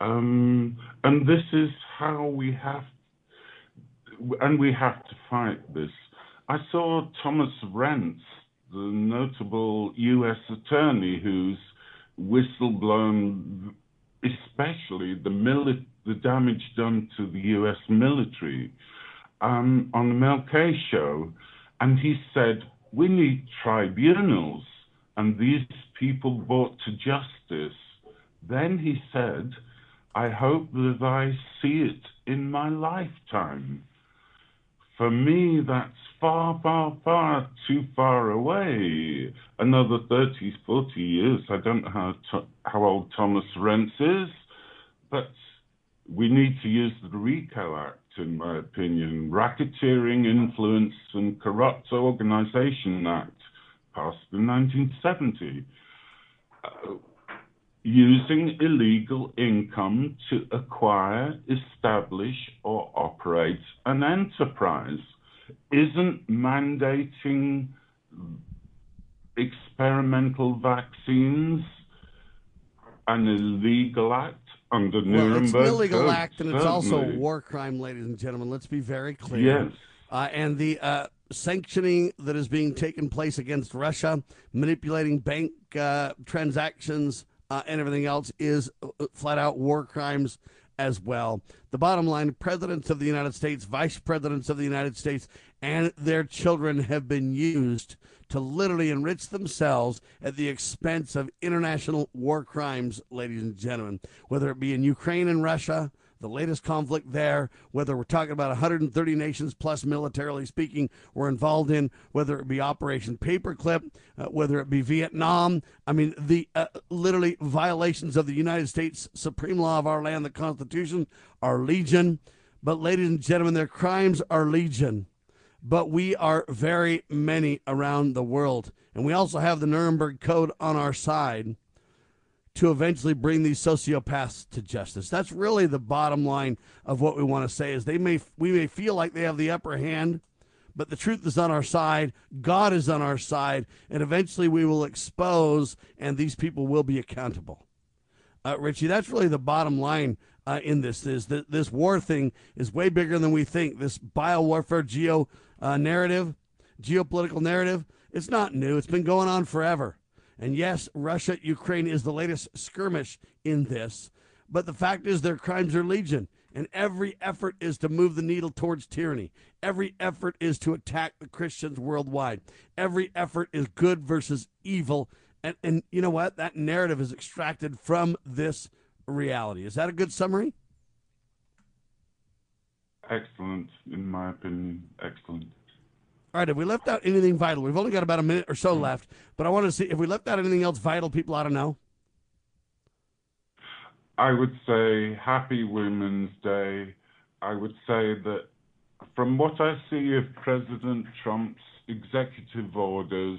Um, and this is how we have, and we have to fight this. I saw Thomas Renz, the notable U.S. attorney who's whistleblown, especially the, mili- the damage done to the U.S. military um, on the Mel K show, and he said, We need tribunals, and these people brought to justice. Then he said, I hope that I see it in my lifetime. For me, that's far, far, far too far away. Another 30, 40 years. I don't know how, to, how old Thomas Renz is, but we need to use the RICO Act in my opinion. Racketeering, Influence, and Corrupt Organization Act, passed in 1970. Uh, using illegal income to acquire, establish, or operate an enterprise. isn't mandating experimental vaccines an illegal act under Nuremberg? Well, it's an illegal act, and it's also a war crime, ladies and gentlemen. Let's be very clear. Yes. Uh, and the uh, sanctioning that is being taken place against Russia, manipulating bank uh, transactions uh, and everything else, is uh, flat out war crimes as well. The bottom line presidents of the United States, vice presidents of the United States, and their children have been used to literally enrich themselves at the expense of international war crimes, ladies and gentlemen, whether it be in Ukraine and Russia the latest conflict there, whether we're talking about 130 nations plus militarily speaking, we're involved in, whether it be Operation Paperclip, uh, whether it be Vietnam. I mean, the uh, literally violations of the United States supreme law of our land, the Constitution, are legion. But, ladies and gentlemen, their crimes are legion. But we are very many around the world. And we also have the Nuremberg Code on our side to eventually bring these sociopaths to justice. That's really the bottom line of what we want to say is they may we may feel like they have the upper hand, but the truth is on our side, God is on our side, and eventually we will expose and these people will be accountable. Uh, Richie, that's really the bottom line uh, in this is that this war thing is way bigger than we think. This biowarfare geo uh, narrative, geopolitical narrative, it's not new. It's been going on forever. And yes, Russia, Ukraine is the latest skirmish in this. But the fact is, their crimes are legion. And every effort is to move the needle towards tyranny. Every effort is to attack the Christians worldwide. Every effort is good versus evil. And, and you know what? That narrative is extracted from this reality. Is that a good summary? Excellent, in my opinion. Excellent. All right, have we left out anything vital? We've only got about a minute or so mm. left, but I want to see if we left out anything else vital people ought to know. I would say Happy Women's Day. I would say that from what I see of President Trump's executive orders,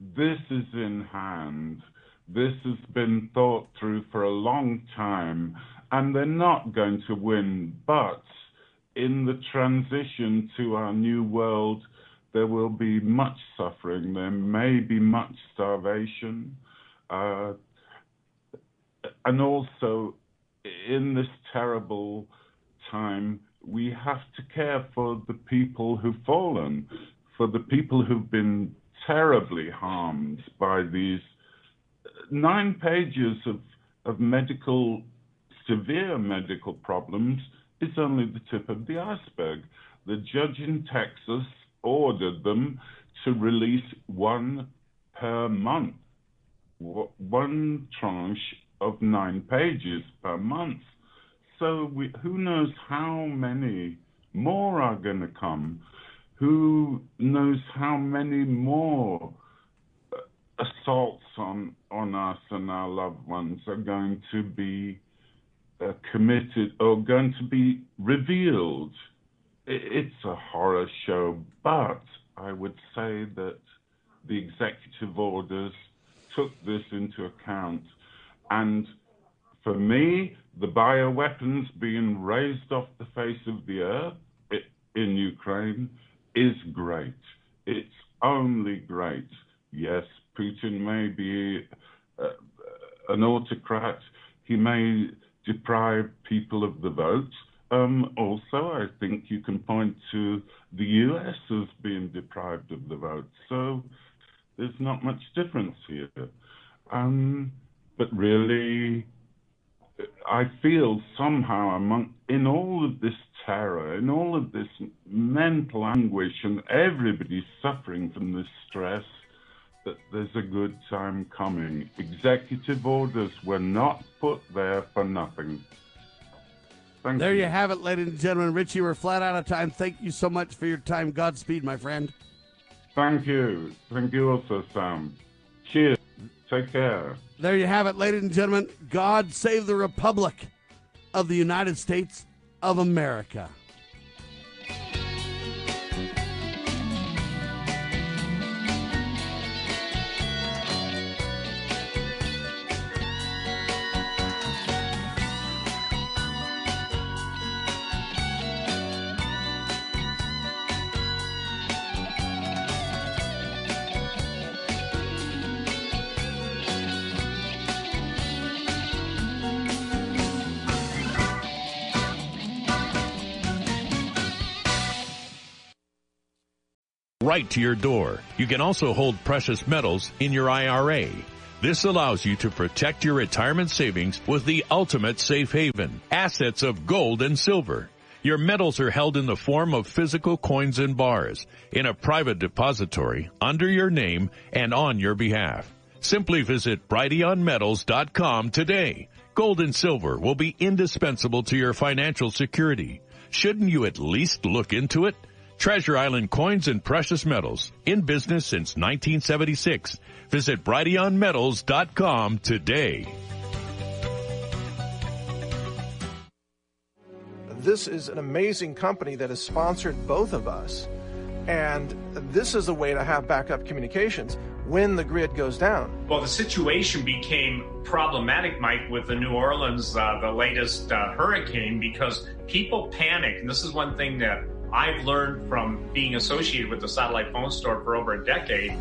this is in hand. This has been thought through for a long time, and they're not going to win. But in the transition to our new world, there will be much suffering. There may be much starvation. Uh, and also, in this terrible time, we have to care for the people who've fallen, for the people who've been terribly harmed by these nine pages of, of medical, severe medical problems is only the tip of the iceberg. The judge in Texas ordered them to release one per month, one tranche of nine pages per month. So we, who knows how many more are going to come? Who knows how many more uh, assaults on, on us and our loved ones are going to be uh, committed or going to be revealed? It's a horror show, but I would say that the executive orders took this into account. And for me, the bioweapons being razed off the face of the earth in Ukraine is great. It's only great. Yes, Putin may be uh, an autocrat. He may deprive people of the vote. Um, also, I think you can point to the US as being deprived of the vote. So there's not much difference here. Um, but really, I feel somehow among in all of this terror, in all of this mental anguish, and everybody suffering from this stress, that there's a good time coming. Executive orders were not put there for nothing. Thank there you. you have it, ladies and gentlemen. Richie, we're flat out of time. Thank you so much for your time. Godspeed, my friend. Thank you. Thank you also, Sam. Cheers. Take care. There you have it, ladies and gentlemen. God save the Republic of the United States of America. Right to your door. You can also hold precious metals in your IRA. This allows you to protect your retirement savings with the ultimate safe haven, assets of gold and silver. Your metals are held in the form of physical coins and bars in a private depository under your name and on your behalf. Simply visit brighteonmetals.com today. Gold and silver will be indispensable to your financial security. Shouldn't you at least look into it? Treasure Island Coins and Precious Metals, in business since 1976. Visit brighteonmetals.com today. This is an amazing company that has sponsored both of us. And this is a way to have backup communications when the grid goes down. Well, the situation became problematic, Mike, with the New Orleans, uh, the latest uh, hurricane, because people panic. And this is one thing that I've learned from being associated with the satellite phone store for over a decade.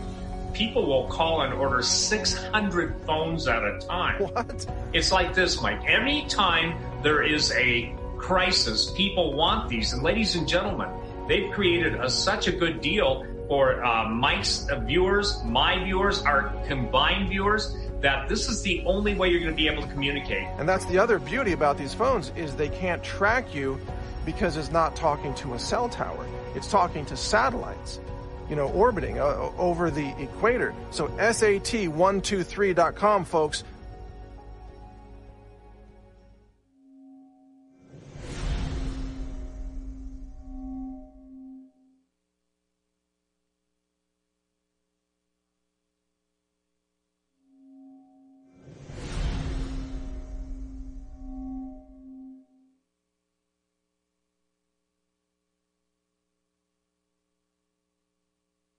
People will call and order 600 phones at a time. What? It's like this, Mike. Anytime there is a crisis, people want these. And ladies and gentlemen, they've created a, such a good deal for uh, Mike's viewers, my viewers, our combined viewers, that this is the only way you're going to be able to communicate. And that's the other beauty about these phones is they can't track you because it's not talking to a cell tower. It's talking to satellites, you know, orbiting uh, over the equator. So SAT123.com, folks.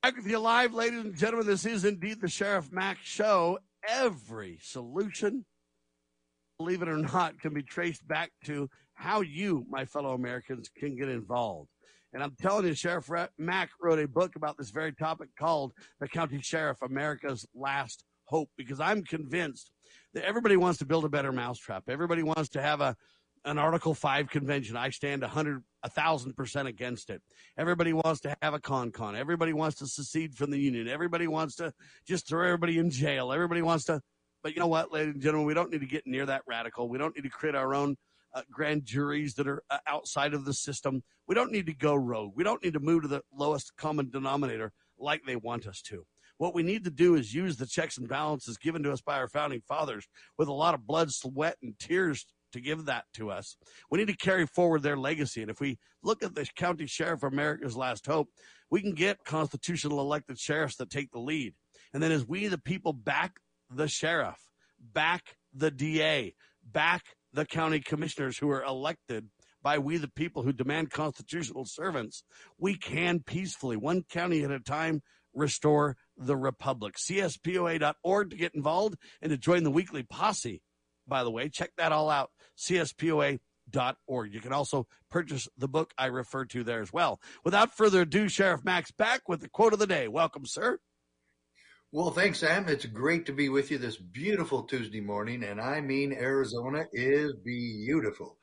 Back with you live, ladies and gentlemen. This is indeed the Sheriff Mack Show. Every solution, believe it or not, can be traced back to how you, my fellow Americans, can get involved. And I'm telling you, Sheriff Mack wrote a book about this very topic called The County Sheriff America's Last Hope, because I'm convinced that everybody wants to build a better mousetrap. Everybody wants to have a an Article 5 convention. I stand 100, 1,000% against it. Everybody wants to have a con con. Everybody wants to secede from the union. Everybody wants to just throw everybody in jail. Everybody wants to. But you know what, ladies and gentlemen, we don't need to get near that radical. We don't need to create our own uh, grand juries that are uh, outside of the system. We don't need to go rogue. We don't need to move to the lowest common denominator like they want us to. What we need to do is use the checks and balances given to us by our founding fathers with a lot of blood, sweat, and tears to give that to us. We need to carry forward their legacy. And if we look at the county sheriff America's last hope, we can get constitutional elected sheriffs that take the lead. And then as we, the people, back the sheriff, back the DA, back the county commissioners who are elected by we, the people who demand constitutional servants, we can peacefully, one county at a time, restore the republic. CSPOA.org to get involved and to join the weekly posse by the way. Check that all out, cspoa.org. You can also purchase the book I referred to there as well. Without further ado, Sheriff Mack's back with the quote of the day. Welcome, sir. Well, thanks, Sam. It's great to be with you this beautiful Tuesday morning. And I mean, Arizona is beautiful.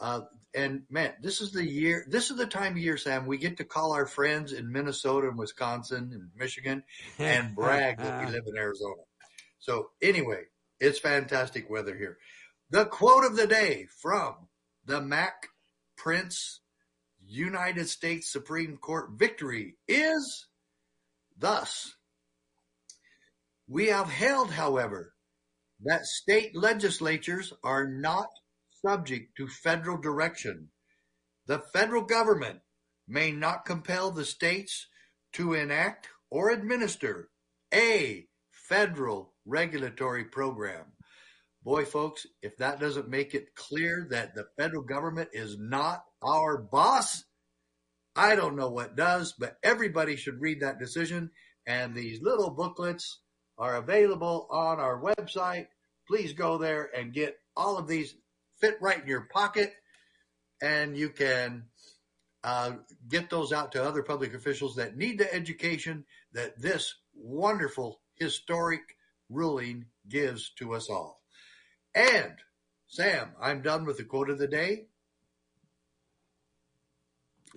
Uh, and man, this is the year, this is the time of year, Sam, we get to call our friends in Minnesota and Wisconsin and Michigan and brag that we live in Arizona. So anyway, it's fantastic weather here. The quote of the day from the Mack Printz United States Supreme Court victory is thus. We have held, however, that state legislatures are not subject to federal direction. The federal government may not compel the states to enact or administer a federal regulatory program. Boy, folks, if that doesn't make it clear that the federal government is not our boss, I don't know what does, but everybody should read that decision. And these little booklets are available on our website. Please go there and get all of these fit right in your pocket, and you can uh, get those out to other public officials that need the education that this wonderful historic ruling gives to us all. And Sam, I'm done with the quote of the day.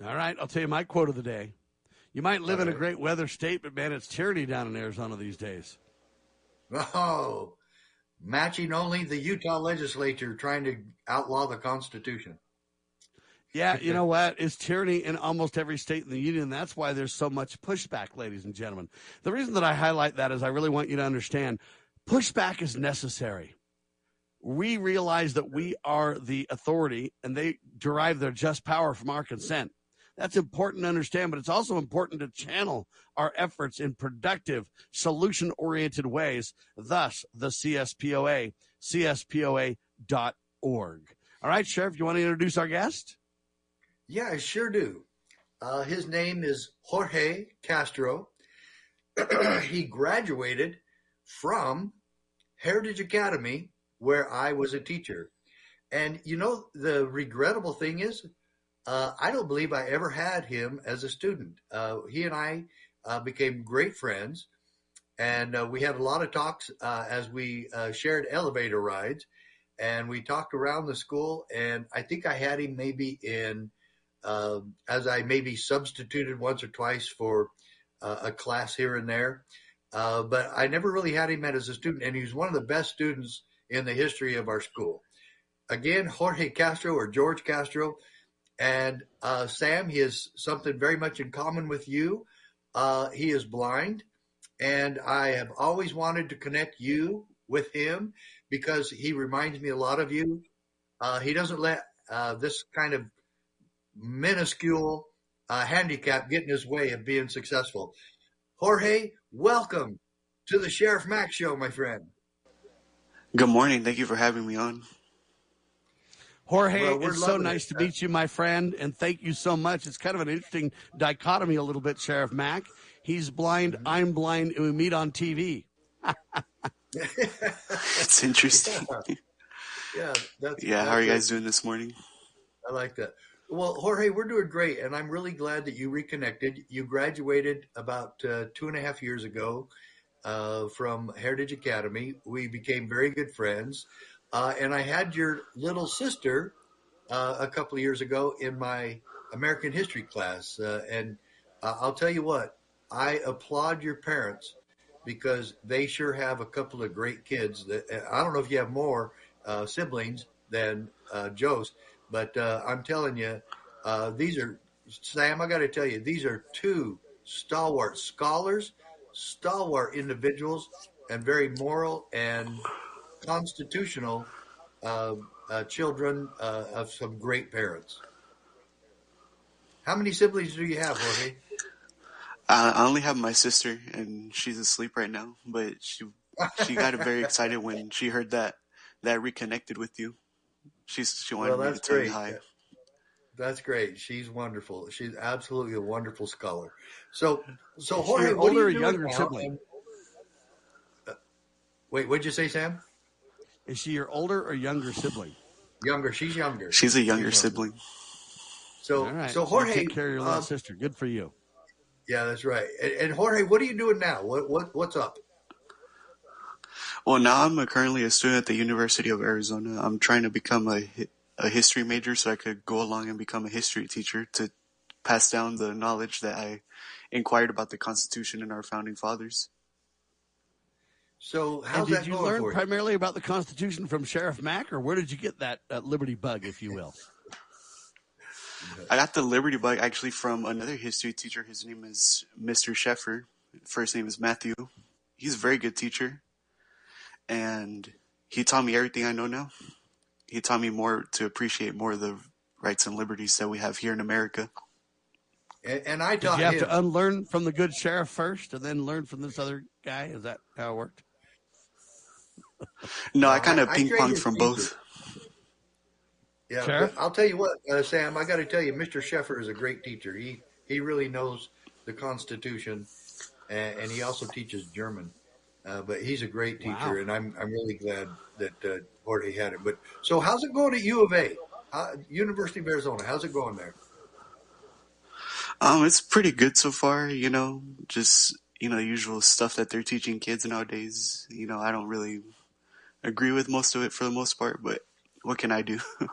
All right, I'll tell you my quote of the day. You might live in a great weather state, but man, it's tyranny down in Arizona these days. Oh, matching only the Utah legislature trying to outlaw the Constitution. Yeah, you know what? It's tyranny in almost every state in the union. That's why there's so much pushback, ladies and gentlemen. The reason that I highlight that is I really want you to understand pushback is necessary. We realize that we are the authority and they derive their just power from our consent. That's important to understand, but it's also important to channel our efforts in productive, solution oriented ways. Thus, the CSPOA, cspoa.org. All right, Sheriff, you want to introduce our guest? Yeah, I sure do. Uh, his name is Jorge Castro. he graduated from Heritage Academy, where I was a teacher. And you know, the regrettable thing is, uh, I don't believe I ever had him as a student. Uh, he and I uh, became great friends, and uh, we had a lot of talks uh, as we uh, shared elevator rides, and we talked around the school. And I think I had him maybe in um, as I maybe substituted once or twice for a class here and there. but I never really had him as a student, and he was one of the best students in the history of our school. Again, Jorge Castro or George Castro and uh, Sam, he has something very much in common with you. Uh, he is blind, and I have always wanted to connect you with him because he reminds me a lot of you. Uh, he doesn't let uh, this kind of minuscule uh, handicap get in his way of being successful. Jorge, welcome to the Sheriff Mack Show, my friend. Good morning. Thank you for having me on. Jorge, Well, it's so nice to meet you, my friend, and thank you so much. It's kind of an interesting dichotomy, a little bit, Sheriff Mack. He's blind, Mm-hmm. I'm blind, and we meet on TV. that's interesting. Yeah, that's Yeah, how are you that's guys doing this morning? I like that. Well, Jorge, we're doing great, and I'm really glad that you reconnected. You graduated about uh, two and a half years ago uh, from Heritage Academy. We became very good friends, uh, and I had your little sister uh, a couple of years ago in my American history class, uh, and uh, I'll tell you what, I applaud your parents because they sure have a couple of great kids. That I don't know if you have more siblings than Joe's, but uh, I'm telling you, uh, these are Sam. I got to tell you, these are two stalwart scholars, stalwart individuals, and very moral and constitutional uh, uh, children uh, of some great parents. How many siblings do you have, Jorge? I, only have my sister, and she's asleep right now. But she she got very excited when she heard that that reconnected with you. She's she wanted Well, me to that's tell great. you hi. That's great. She's wonderful. She's absolutely a wonderful scholar. So, so Jorge, your what are older you or doing younger now? sibling? Uh, wait, what'd you say, Sam? Is she your older or younger sibling? Younger. She's younger. She's a younger sibling. So, All right. so you Jorge, take care of your little um, sister. Good for you. yeah, that's right. And, and Jorge, what are you doing now? What, what, what's up? Well, now I'm a, currently a student at the University of Arizona. I'm trying to become a a history major so I could go along and become a history teacher to pass down the knowledge that I inquired about the Constitution and our founding fathers. So, how did that you learn for you? primarily about the Constitution from Sheriff Mack, or where did you get that uh, Liberty bug, if you will? I got the Liberty Bug actually from another history teacher. His name is Mr. Sheffer. First name is Matthew. He's a very good teacher. And he taught me everything I know now. He taught me more to appreciate more of the rights and liberties that we have here in America. And, and I Did taught you have him. to unlearn from the good sheriff first, and then learn from this other guy? Is that how it worked? No, I kind of I- I ping traded ponged from teachers. both. Yeah, Sheriff? I'll tell you what, uh, Sam. I got to tell you, Mr. Sheffer is a great teacher. He he really knows the Constitution, and, and he also teaches German. Uh, but he's a great teacher, Wow. and I'm I'm really glad that uh, Jorge had it. But so, how's it going at U of A, uh, University of Arizona? How's it going there? Um, it's pretty good so far, you know, just, you know, usual stuff that they're teaching kids nowadays. You know, I don't really agree with most of it for the most part, but what can I do?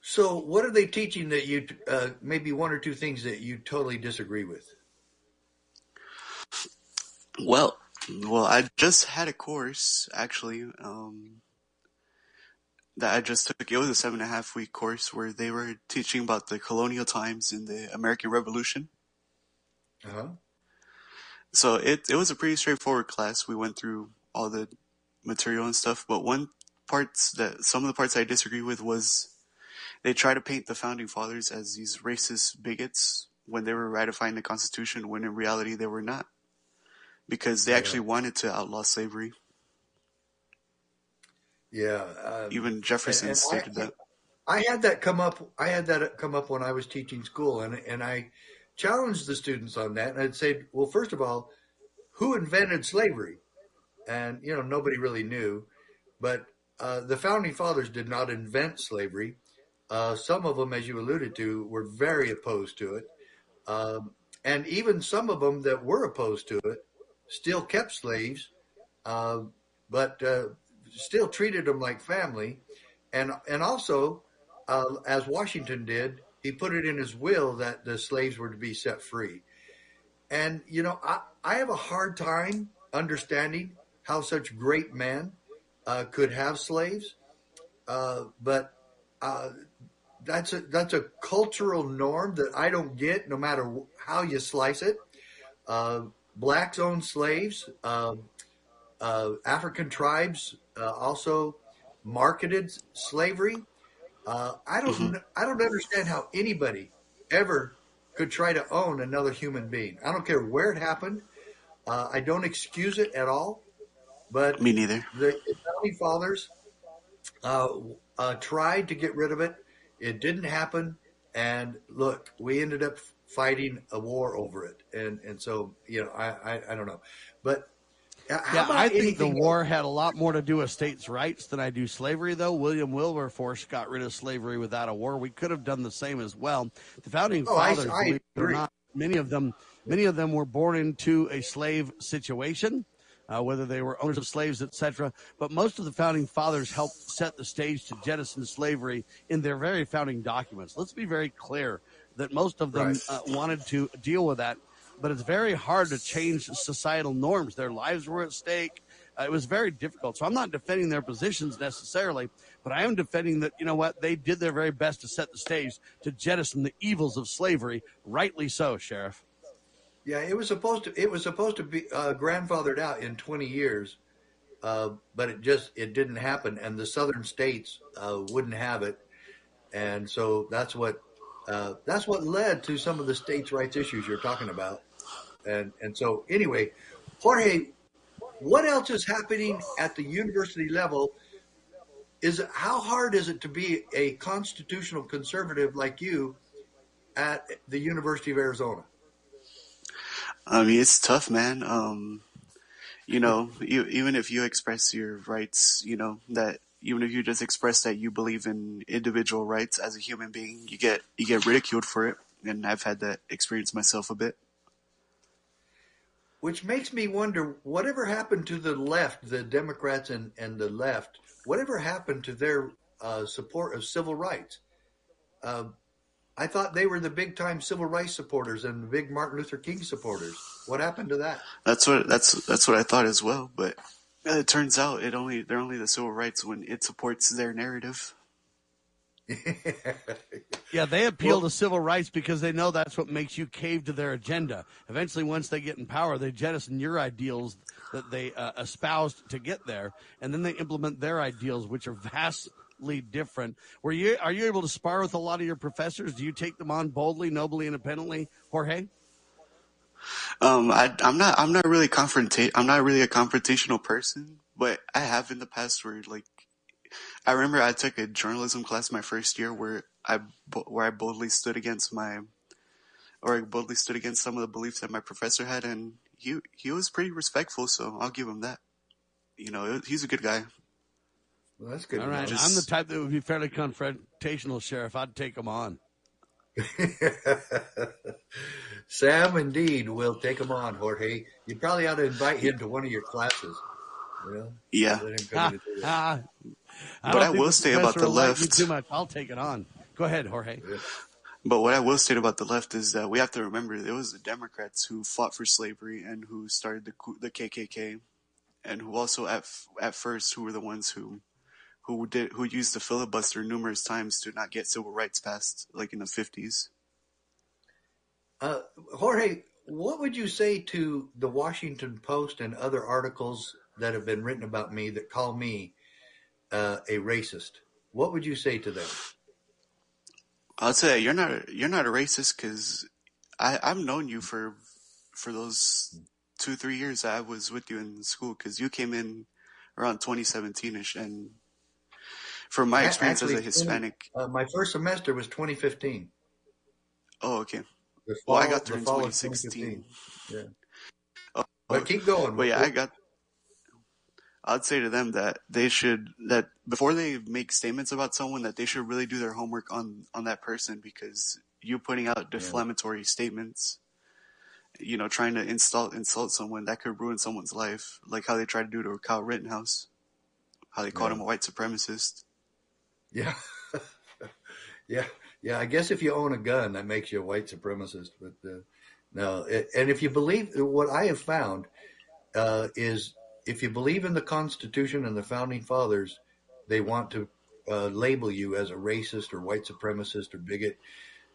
So, what are they teaching that you uh, maybe one or two things that you totally disagree with? Well, well, I just had a course actually um, that I just took. It was a seven and a half week course where they were teaching about the colonial times in the American Revolution. Uh huh. So it it was a pretty straightforward class. We went through all the material and stuff, but one parts that some of the parts I disagree with was they try to paint the founding fathers as these racist bigots when they were ratifying the Constitution, when in reality they were not, because they Yeah. actually wanted to outlaw slavery. Yeah. Um, Even Jefferson and- and stated I, that. I had that come up. I had that come up when I was teaching school, and and I challenged the students on that. And I'd say, well, first of all, who invented slavery? And you know, nobody really knew. But uh, the founding fathers did not invent slavery. Uh, some of them, as you alluded to, were very opposed to it, um, and even some of them that were opposed to it still kept slaves, uh, but uh, still treated them like family, and and also, uh, as Washington did, he put it in his will that the slaves were to be set free. And you know, I I have a hard time understanding how such great men uh, could have slaves, uh, but uh, that's a that's a cultural norm that I don't get, no matter how you slice it. Uh, blacks owned slaves. Um uh, African tribes uh, also marketed slavery. Uh, I don't kn- I don't understand how anybody ever could try to own another human being. I don't care where it happened. Uh, I don't excuse it at all. But Me neither. the founding fathers uh, uh, tried to get rid of it. It didn't happen, and look, we ended up fighting a war over it. And and so you know, I I, I don't know, but uh, Yeah, I think the war had a lot more to do with states' rights than I do slavery, though. William Wilberforce got rid of slavery without a war. We could have done the same as well. The founding Oh, fathers, I believe agree. not, many of them, many of them were born into a slave situation. Uh, whether they were owners of slaves, etc. But most of the founding fathers helped set the stage to jettison slavery in their very founding documents. Let's be very clear that most of them Right. uh, wanted to deal with that, but it's very hard to change societal norms. Their lives were at stake. Uh, it was very difficult. So I'm not defending their positions necessarily, but I am defending that, you know what, they did their very best to set the stage to jettison the evils of slavery. Rightly so, Sheriff. Yeah, it was supposed to. It was supposed to be uh, grandfathered out in 20 years, uh, but it just it didn't happen, and the southern states uh, wouldn't have it, and so that's what uh, that's what led to some of the states' rights issues you're talking about, and and so anyway, Jorge, what else is happening at the university level? Is how hard is it to be a constitutional conservative like you at the University of Arizona? I mean, it's tough, man. Um, you know, you, even if you express your rights, you know, that even if you just express that you believe in individual rights as a human being, you get, you get ridiculed for it. And I've had that experience myself a bit. Which makes me wonder whatever happened to the left, the Democrats and, and the left, whatever happened to their uh, support of civil rights? Uh, I thought they were the big time civil rights supporters and big Martin Luther King supporters. What happened to that? That's what, that's, that's what I thought as well. But it turns out it only, they're only the civil rights when it supports their narrative. Yeah, they appeal to civil rights because they know that's what makes you cave to their agenda. Eventually, once they get in power, they jettison your ideals that they uh, espoused to get there, and then they implement their ideals, which are vastly different. Were you are you able to spar with a lot of your professors? Do you take them on boldly, nobly, independently, Jorge? Um, I, I'm not, I'm not really confronta- I'm not really a confrontational person, but I have in the past where like, I remember I took a journalism class my first year where I, where I boldly stood against my, or I boldly stood against some of the beliefs that my professor had and he, he was pretty respectful, so I'll give him that. You know, he's a good guy. Well, that's good. All right, I'm the type that would be fairly confrontational, Sheriff. I'd take him on. Sam, indeed, will take him on, Jorge. You probably ought to invite him to one of your classes. You know? Yeah. Let him come in and do that. Ah, But I will the say about the will like me left- Too much. I'll take it on. Go ahead, Jorge. But what I will state about the left is that we have to remember it was the Democrats who fought for slavery and who started the the KKK, and who also at at first who were the ones who who did who used the filibuster numerous times to not get civil rights passed, like in the fifties. Uh, Jorge, what would you say to the Washington Post and other articles that have been written about me that call me uh, a racist? What would you say to them? I'll say you're not a, you're not a racist because I I've known you for for those two three years I was with you in school because you came in around 2017ish and from my experience Actually, as a Hispanic. uh, my first semester was 2015. Oh, okay. The well, I got through in 2016. 2015. Oh, But keep going. But yeah, I got. I'd say to them that they should that before they make statements about someone that they should really do their homework on on that person because you putting out defamatory statements, you know, trying to insult insult someone that could ruin someone's life, like how they tried to do to Kyle Rittenhouse, how they called Yeah. him a white supremacist. Yeah. yeah. Yeah. I guess if you own a gun, that makes you a white supremacist. But uh, no. It, and if you believe what I have found uh, is if you believe in the Constitution and the founding fathers, they want to uh, label you as a racist or white supremacist or bigot.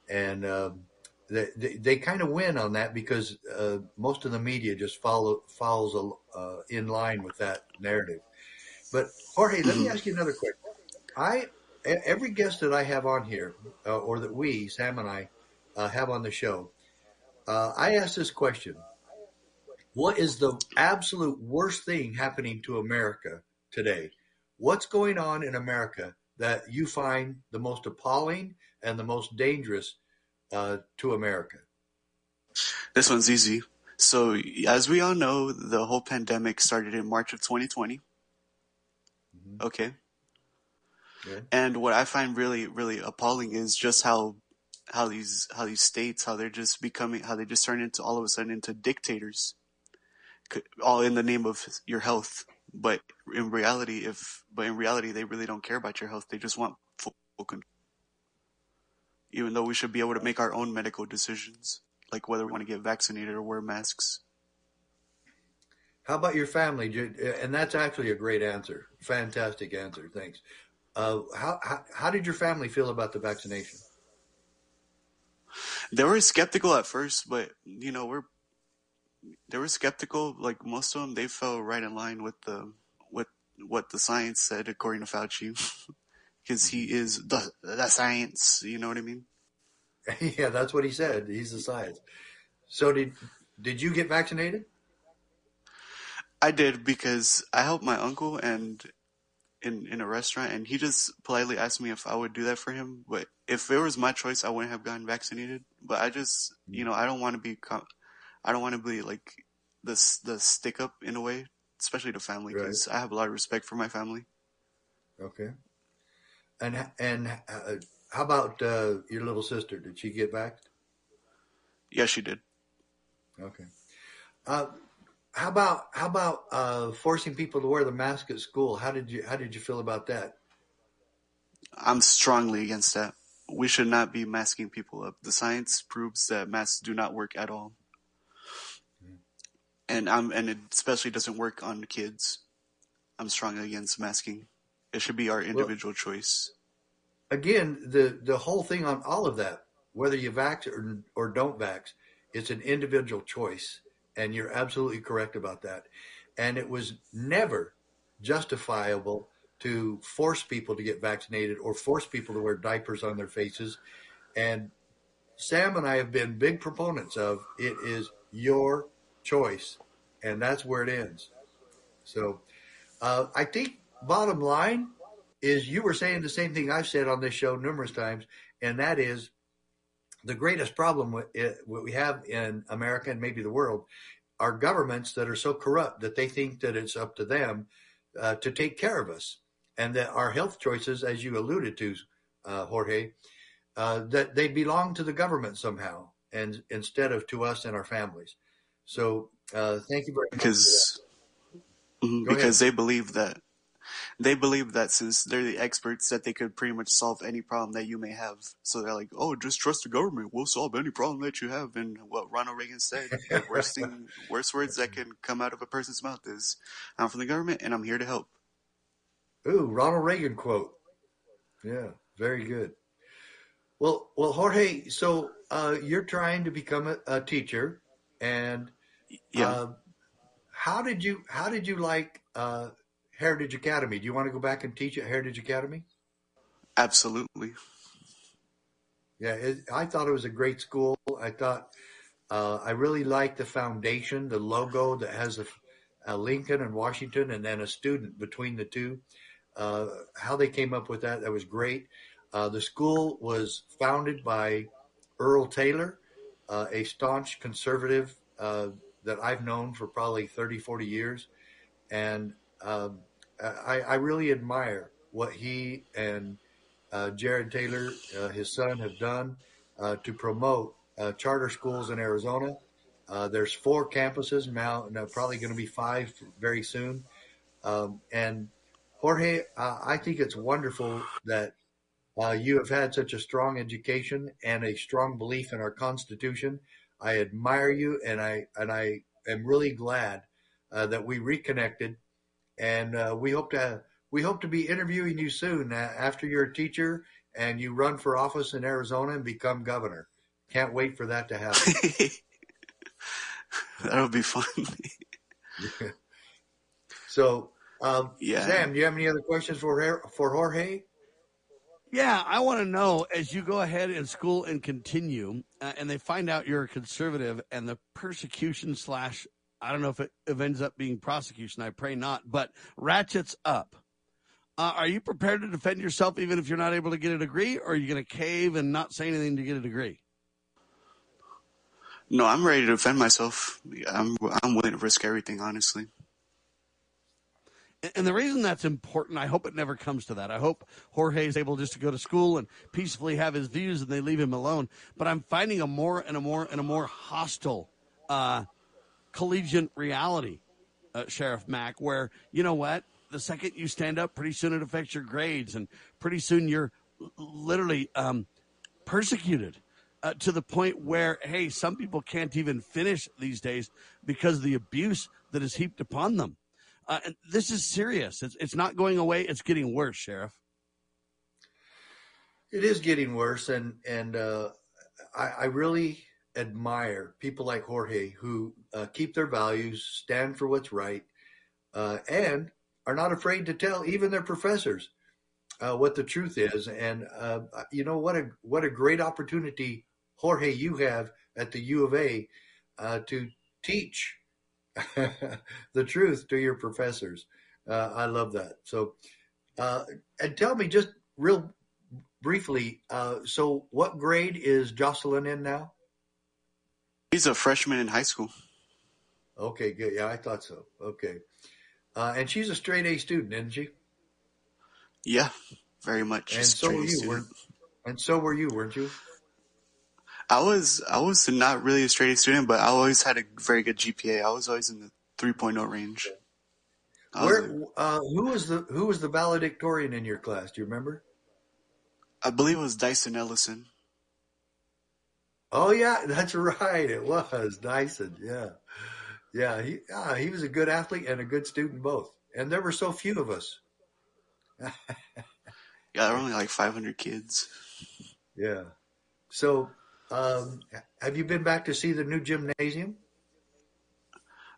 And um they, they, they kind of win on that because uh, most of the media just follow follows uh, in line with that narrative. But Jorge, let me ask you another question. I every guest that I have on here, uh, or that we Sam and I uh, have on the show, uh, I ask this question: What is the absolute worst thing happening to America today? What's going on in America that you find the most appalling and the most dangerous uh, to America? This one's easy. So, as we all know, the whole pandemic started in March of 2020. Okay. Yeah. And what I find really, really appalling is just how, how these, how these states, how they're just becoming, how they just turn into all of a sudden into dictators, all in the name of your health. But in reality, if, but in reality, they really don't care about your health. They just want full control. Even though we should be able to make our own medical decisions, like whether we want to get vaccinated or wear masks. How about your family? And that's actually a great answer. Fantastic answer. Thanks. Uh, how, how how did your family feel about the vaccination? They were skeptical at first, but you know, we're they were skeptical. Like most of them, they fell right in line with the with what the science said, according to Fauci, because he is the the science. You know what I mean? yeah, that's what he said. He's the science. So did did you get vaccinated? I did because I helped my uncle and in in a restaurant, and he just politely asked me if I would do that for him. But if it was my choice, I wouldn't have gotten vaccinated. But I just, you know, I don't want to be, I don't want to be like the the stick up in a way, especially to family, because I have a lot of respect for my family. Okay. And and uh, how about uh, your little sister? Did she get back? Yeah, she did. Okay. Uh, how about how about uh, forcing people to wear the mask at school? How did you how did you feel about that? I'm strongly against that. We should not be masking people up. The science proves that masks do not work at all. And I'm and it especially doesn't work on kids. I'm strongly against masking. It should be our individual choice. Again, the the whole thing on all of that, whether you vax or or don't vax, it's an individual choice, and you're absolutely correct about that. And it was never justifiable to force people to get vaccinated or force people to wear diapers on their faces. And Sam and I have been big proponents of it is your choice, and that's where it ends. So uh, I think bottom line is you were saying the same thing I've said on this show numerous times, and that is the greatest problem with it, what we have in America and maybe the world are governments that are so corrupt that they think that it's up to them uh, to take care of us, and that our health choices, as you alluded to, uh, Jorge, uh, that they belong to the government somehow, and instead of to us and our families. So uh, thank you very much. Because. Mhm, Go because they believe that they believe that since they're the experts, that they could pretty much solve any problem that you may have. So they're like, "Oh, just trust the government. We'll solve any problem that you have." And what Ronald Reagan said, the worst thing, worst words that can come out of a person's mouth is, "I'm from the government and I'm here to help." Ooh, Ronald Reagan quote. Yeah, very good. Well, well, Jorge. So uh, you're trying to become a, a teacher, and Yeah. uh, how did you how did you like uh, Heritage Academy? Do you want to go back and teach at Heritage Academy? Absolutely. Yeah, it, I thought it was a great school. I thought uh, I really liked the foundation, the logo that has a, a Lincoln and Washington, and then a student between the two. Uh, how they came up with that, that was great. Uh, the school was founded by Earl Taylor, uh, a staunch conservative uh, that I've known for probably 30, 40 years. And um, I, I really admire what he and uh, Jared Taylor, uh, his son, have done uh, to promote charter schools in Arizona. There's four campuses now, and probably going to be five very soon. Um, and Jorge, I think it's wonderful that uh, you have had such a strong education and a strong belief in our Constitution. I admire you, and I and I am really glad uh, that we reconnected, and uh, we hope to we hope to be interviewing you soon uh, after you're a teacher and you run for office in Arizona and become governor. Can't wait for that to happen. That'll be fun. so, um, Yeah. Sam, do you have any other questions for for Jorge? Yeah, I want to know as you go ahead in school and continue, uh, and they find out you're a conservative, and the persecution slash I don't know if it, if it ends up being prosecution. I pray not, but ratchets up. Uh, are you prepared to defend yourself even if you're not able to get a degree, or are you going to cave and not say anything to get a degree? No, I'm ready to defend myself. I'm I'm willing to risk everything, honestly. And- And the reason that's important, I hope it never comes to that. I hope Jorge is able just to go to school and peacefully have his views and they leave him alone. But I'm finding a more and a more and a more hostile uh, collegiate reality, uh, Sheriff Mack, where, you know what? The second you stand up, pretty soon it affects your grades, and pretty soon you're literally um, persecuted uh, to the point where, hey, some people can't even finish these days because of the abuse that is heaped upon them. Uh, this is serious. It's, it's not going away. It's getting worse, Sheriff. It is getting worse, and and uh, I, I really admire people like Jorge who uh, keep their values, stand for what's right, uh, and are not afraid to tell even their professors uh, what the truth is. And uh, you know what a what a great opportunity, Jorge, you have at the U of A uh, to teach the truth to your professors. Uh, I love that. So, and tell me just real briefly. So, what grade is Jocelyn in now? He's a freshman in high school. Okay, good. Yeah, I thought so. Okay, uh, and she's a straight A student, isn't she? Yeah, very much. And so were you, weren't? And so were you, weren't you? I was I was not really a straight A student, but I always had a very good GPA. I was always in the 3.0 range. Where? Uh, who was the who was the valedictorian in your class? Do you remember? I believe it was Dyson Ellison. Oh yeah, that's right. It was Dyson. Yeah, yeah. He ah, he was a good athlete and a good student both. And there were so few of us. Yeah, there were only like 500 kids. Yeah. So, um, have you been back to see the new gymnasium?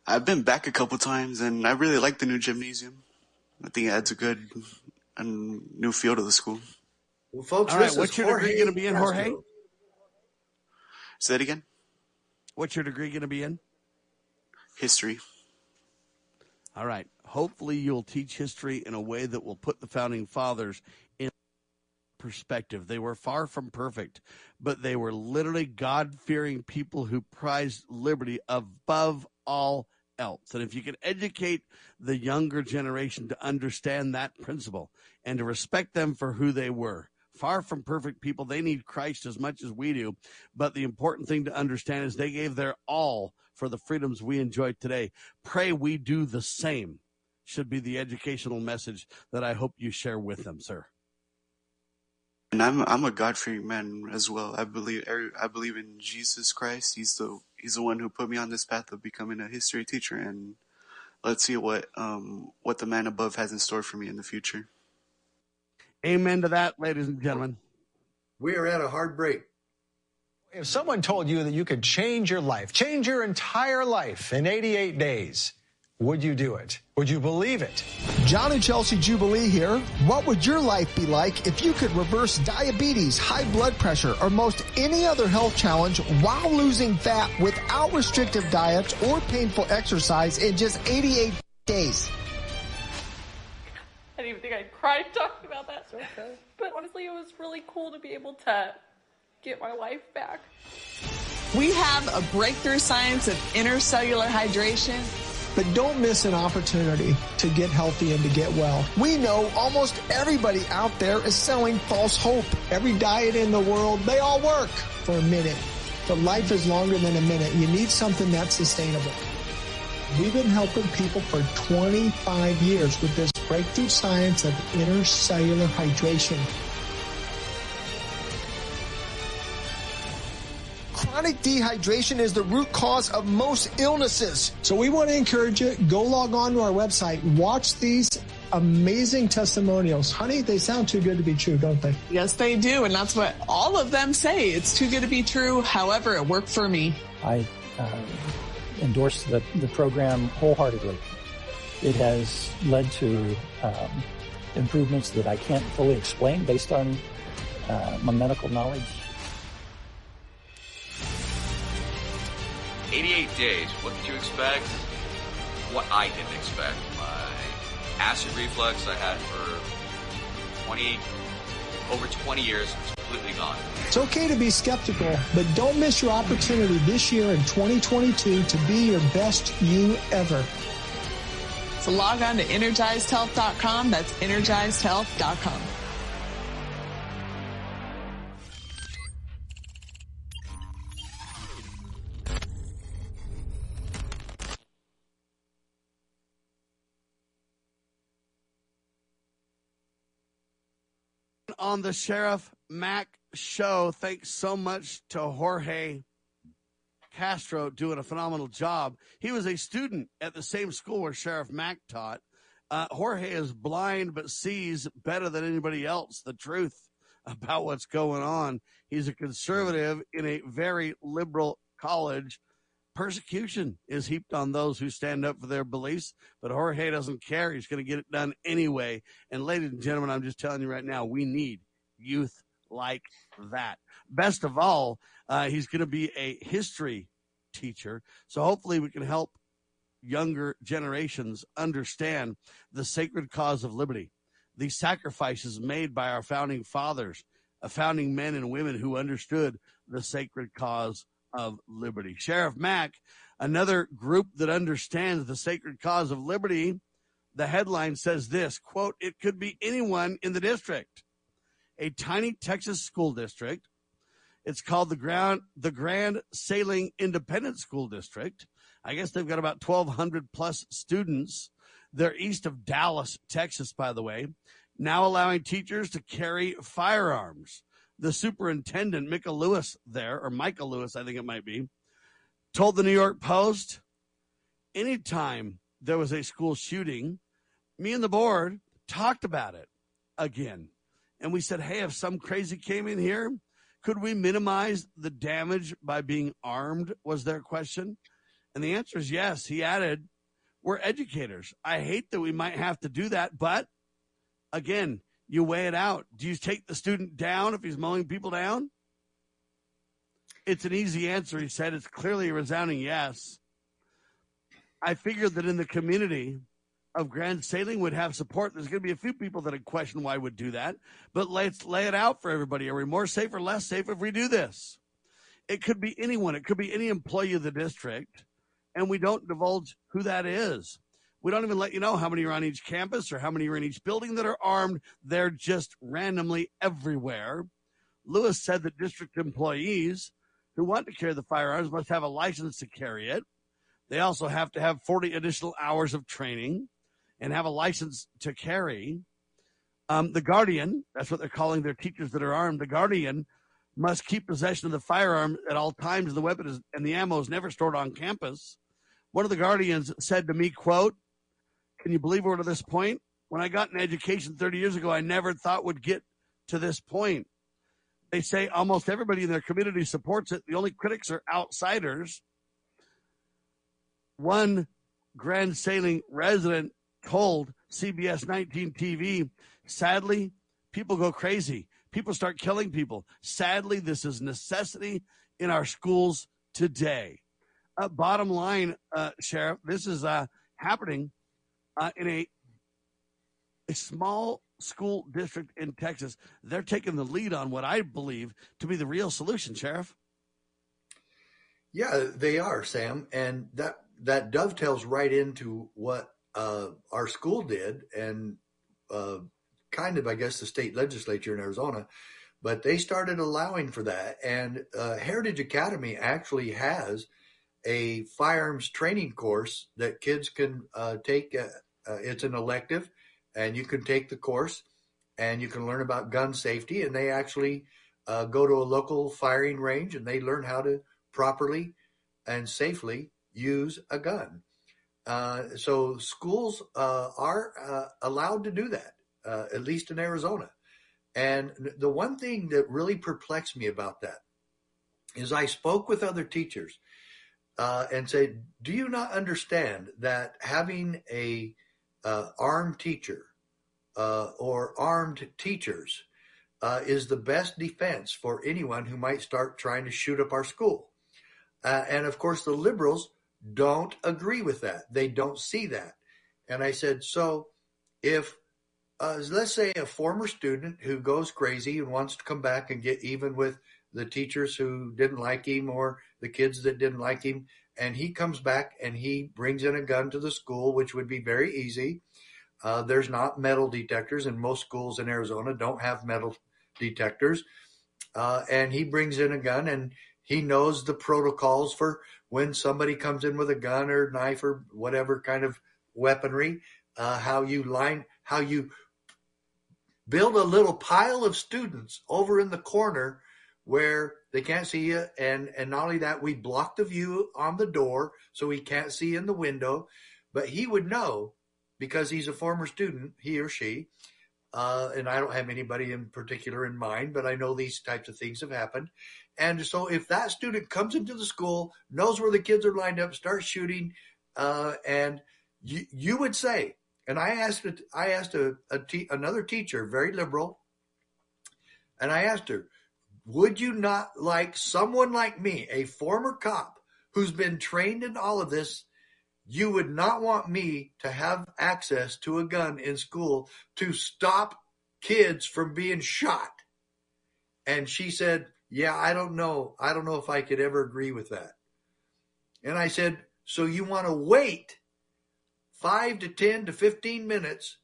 I've been back a couple times, and I really like the new gymnasium. I think it adds a good a new feel to the school. Well, folks, All right, what's your degree Jorge going to be in, Jorge? Castro. Say that again. What's your degree going to be in? History. All right. Hopefully, you'll teach history in a way that will put the founding fathers in perspective. They were far from perfect, but they were literally God fearing people who prized liberty above all else. And if you can educate the younger generation to understand that principle and to respect them for who they were, far from perfect people, they need Christ as much as we do. But the important thing to understand is they gave their all for the freedoms we enjoy today. Pray we do the same should be the educational message that I hope you share with them, sir. And I'm I'm a God fearing man as well. I believe I believe in Jesus Christ. He's the he's the one who put me on this path of becoming a history teacher. And let's see what um what the man above has in store for me in the future. Amen to that, ladies and gentlemen. We are at a hard break. If someone told you that you could change your life, change your entire life in 88 days, would you do it? Would you believe it? John and Chelsea Jubilee here. What would your life be like if you could reverse diabetes, high blood pressure, or most any other health challenge while losing fat without restrictive diets or painful exercise in just 88 days? I didn't even think I'd cry talking about that. Okay. But honestly, it was really cool to be able to get my life back. We have a breakthrough science of intercellular hydration but don't miss an opportunity to get healthy and to get well. We know almost everybody out there is selling false hope. Every diet in the world, they all work for a minute. But life is longer than a minute. You need something that's sustainable. We've been helping people for 25 years with this breakthrough science of intercellular hydration. Chronic dehydration is the root cause of most illnesses. So we want to encourage you, go log on to our website, watch these amazing testimonials. Honey, they sound too good to be true, don't they? Yes, they do. And that's what all of them say. It's too good to be true. However, it worked for me. I uh, endorse the, the program wholeheartedly. It has led to um, improvements that I can't fully explain based on uh, my medical knowledge 88 days. What did you expect? What I didn't expect. My acid reflux I had for 20, over 20 years is completely gone. It's okay to be skeptical, but don't miss your opportunity this year in 2022 to be your best you ever. So log on to energizedhealth.com. That's energizedhealth.com. on the Sheriff Mack show. Thanks so much to Jorge Castro doing a phenomenal job. He was a student at the same school where Sheriff Mack taught. Uh, Jorge is blind but sees better than anybody else the truth about what's going on. He's a conservative in a very liberal college. Persecution is heaped on those who stand up for their beliefs, but Jorge doesn't care. He's going to get it done anyway. And, ladies and gentlemen, I'm just telling you right now, we need youth like that. Best of all, uh, he's going to be a history teacher. So hopefully we can help younger generations understand the sacred cause of liberty, the sacrifices made by our founding fathers, uh, founding men and women who understood the sacred cause of liberty. Sheriff Mack, another group that understands the sacred cause of liberty, the headline says this quote, it could be anyone in the district a tiny Texas school district. It's called the Grand the Grand Saline Independent School District. I guess they've got about 1,200 plus students. They're east of Dallas, Texas, by the way. Now allowing teachers to carry firearms. The superintendent, Micah Lewis, there, or Micah Lewis, I think it might be, told the New York Post anytime there was a school shooting, me and the board talked about it again and we said, hey, if some crazy came in here, could we minimize the damage by being armed? Was their question. And the answer is yes. He added, we're educators. I hate that we might have to do that, but again, you weigh it out. Do you take the student down if he's mowing people down? It's an easy answer, he said. It's clearly a resounding yes. I figured that in the community, of Grand Saline would have support. There's going to be a few people that would question why would do that, but let's lay it out for everybody. Are we more safe or less safe if we do this? It could be anyone. It could be any employee of the district, and we don't divulge who that is. We don't even let you know how many are on each campus or how many are in each building that are armed. They're just randomly everywhere. Lewis said that district employees who want to carry the firearms must have a license to carry it. They also have to have 40 additional hours of training and have a license to carry. Um, the guardian, that's what they're calling their teachers that are armed, the guardian must keep possession of the firearm at all times. The weapon is, and the ammo is never stored on campus. One of the guardians said to me, quote, can you believe we're to this point? When I got an education 30 years ago, I never thought would get to this point. They say almost everybody in their community supports it. The only critics are outsiders. One Grand Saline resident told CBS 19 TV, sadly, people go crazy. People start killing people. Sadly, this is necessity in our schools today. Uh, bottom line, uh, Sheriff, this is uh, happening uh, in a, a small school district in Texas. They're taking the lead on what I believe to be the real solution, Sheriff. Yeah, they are, Sam, and that that dovetails right into what uh, our school did, and uh, kind of, I guess, the state legislature in Arizona. But they started allowing for that, and uh, Heritage Academy actually has a firearms training course that kids can uh, take. Uh, uh, it's an elective, and you can take the course, and you can learn about gun safety. And they actually go to a local firing range, and they learn how to properly and safely use a gun. Uh, so schools uh, are uh, allowed to do that, uh, at least in Arizona. And the one thing that really perplexed me about that is I spoke with other teachers uh, and said, "Do you not understand that having a uh, armed teacher or armed teachers is the best defense for anyone who might start trying to shoot up our school?" and of course, the liberals don't agree with that. They don't see that. And I said, so if, uh, let's say, a former student who goes crazy and wants to come back and get even with the teachers who didn't like him or the kids that didn't like him, and he comes back and he brings in a gun to the school, which would be very easy. Uh, there's not metal detectors, and most schools in Arizona don't have metal detectors. Uh, and he brings in a gun and he knows the protocols for when somebody comes in with a gun or knife or whatever kind of weaponry, uh, how you line, how you build a little pile of students over in the corner where they can't see you. And, and not only that, we block the view on the door so he can't see in the window, but he would know because he's a former student, he or she. Uh, and I don't have anybody in particular in mind, but I know these types of things have happened. And so if that student comes into the school, knows where the kids are lined up, starts shooting, uh, and you, you would say, and I asked, I asked a, a te- another teacher, very liberal, and I asked her, would you not like someone like me, a former cop who's been trained in all of this? You would not want me to have access to a gun in school to stop kids from being shot. And she said, yeah, I don't know. I don't know if I could ever agree with that. And I said, so you want to wait five to 10 to 15 minutes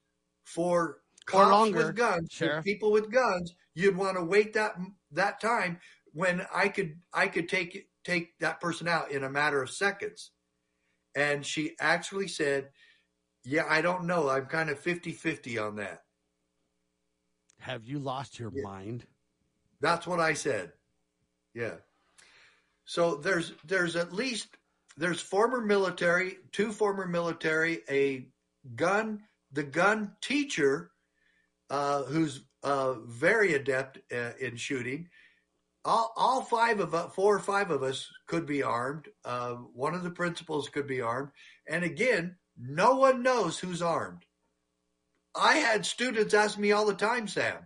for cops longer, with guns, people with guns. You'd want to wait that, that time when I could, I could take, take that person out in a matter of seconds. And she actually said, yeah, I don't know. I'm kind of 50 50 on that. Have you lost your mind? That's what I said. Yeah. So there's there's at least there's former military, two former military, a gun, the gun teacher, uh, who's uh, very adept uh, in shooting. All, all five of us, four or five of us, could be armed. Uh, one of the principals could be armed, and again, no one knows who's armed. I had students ask me all the time, Sam,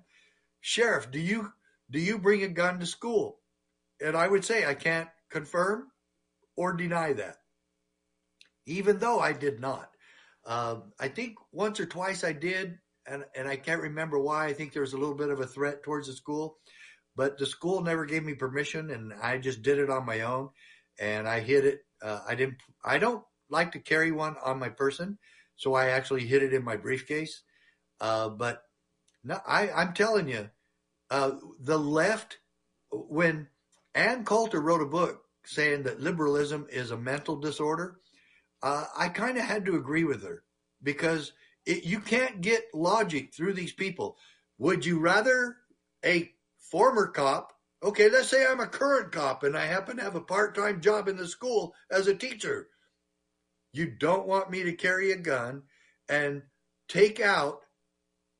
Sheriff, do you do you bring a gun to school? And I would say I can't confirm or deny that, even though I did not. Um, I think once or twice I did, and, and I can't remember why. I think there was a little bit of a threat towards the school, but the school never gave me permission, and I just did it on my own, and I hid it. Uh, I didn't. I don't like to carry one on my person, so I actually hid it in my briefcase. Uh, but no, I, I'm telling you, uh, the left, when Ann Coulter wrote a book saying that liberalism is a mental disorder, uh, I kind of had to agree with her because It, you can't get logic through these people. Would you rather a former cop? Okay, let's say I'm a current cop and I happen to have a part time job in the school as a teacher. You don't want me to carry a gun and take out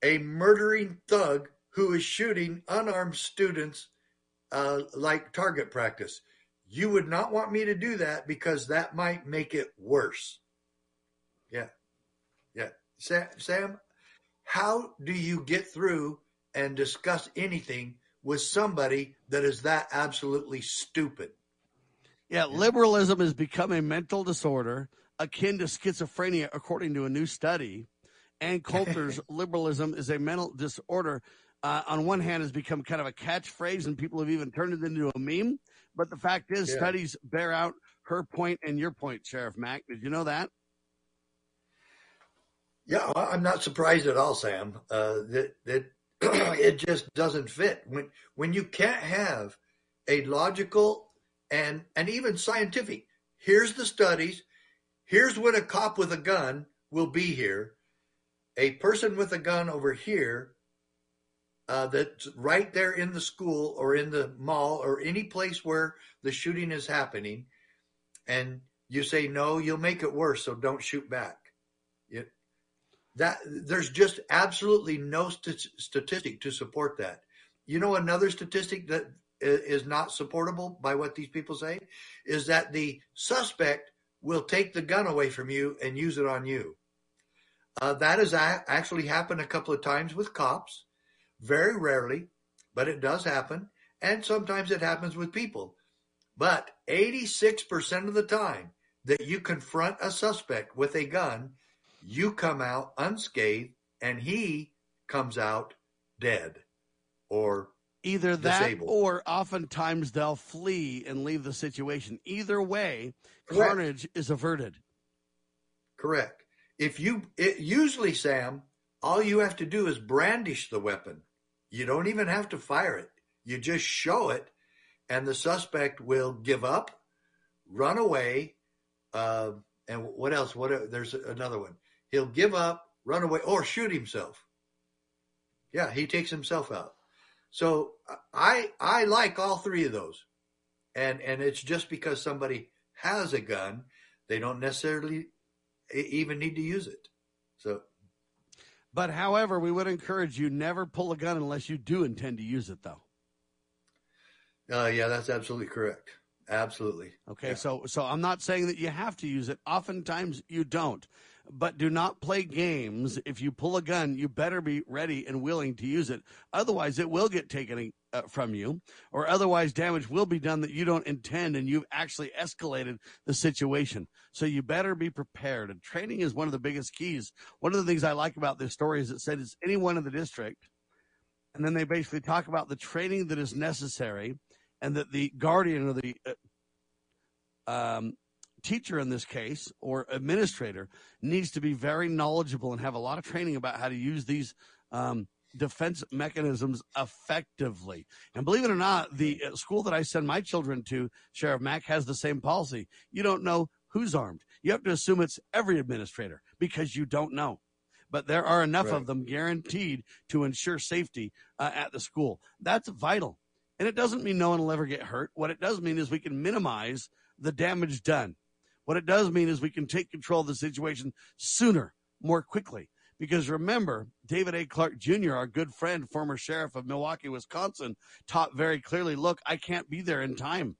a murdering thug who is shooting unarmed students uh, like target practice. You would not want me to do that because that might make it worse. Yeah. Yeah. Sam, Sam how do you get through and discuss anything with somebody that is that absolutely stupid? Yeah, liberalism has become a mental disorder akin to schizophrenia, according to a new study. And Coulter's liberalism is a mental disorder. Uh, on one hand, has become kind of a catchphrase, and people have even turned it into a meme. But the fact is, Yeah. studies bear out her point and your point, Sheriff Mack. Did you know that? Yeah, I- I'm not surprised at all, Sam. Uh, that that it just doesn't fit when when you can't have a logical and and even scientific. Here's the studies. Here's when a cop with a gun will be here. A person with a gun over here. Uh, that's right there in the school or in the mall or any place where the shooting is happening, and you say no, you'll make it worse, so don't shoot back. You, that there's just absolutely no st- statistic to support that. You know, another statistic that is not supportable by what these people say is that the suspect will take the gun away from you and use it on you. Uh, that has actually happened a couple of times with cops, very rarely, but it does happen. And sometimes it happens with people. But 86% of the time that you confront a suspect with a gun, you come out unscathed and he comes out dead or Either that disabled. or oftentimes they'll flee and leave the situation. Either way, Correct. carnage is averted. Correct. If you it, usually, Sam, all you have to do is brandish the weapon. You don't even have to fire it. You just show it, and the suspect will give up, run away, uh, and what else? What there's another one. He'll give up, run away, or shoot himself. Yeah, he takes himself out. So I I like all three of those, and and it's just because somebody has a gun, they don't necessarily even need to use it. So But however, we would encourage you never pull a gun unless you do intend to use it, though. uh, yeah, that's absolutely correct. Absolutely. Okay, so so I'm not saying that you have to use it. Oftentimes you don't. But do not play games. If you pull a gun, you better be ready and willing to use it. Otherwise, it will get taken uh, from you, or otherwise, damage will be done that you don't intend, and you've actually escalated the situation. So you better be prepared. And training is one of the biggest keys. One of the things I like about this story is it said it's anyone in the district, and then they basically talk about the training that is necessary, and that the guardian or the uh, um, teacher in this case or administrator needs to be very knowledgeable and have a lot of training about how to use these um, defense mechanisms effectively. And believe it or not, the uh, school that I send my children to, Sheriff Mack, has the same policy. You don't know who's armed. You have to assume it's every administrator because you don't know. But there are enough Right. of them guaranteed to ensure safety uh, at the school. That's vital. And it doesn't mean no one will ever get hurt. What it does mean is we can minimize the damage done. What it does mean is we can take control of the situation sooner, more quickly. Because remember, David A. Clarke Jr., our good friend, former sheriff of Milwaukee, Wisconsin, taught very clearly look, I can't be there in time.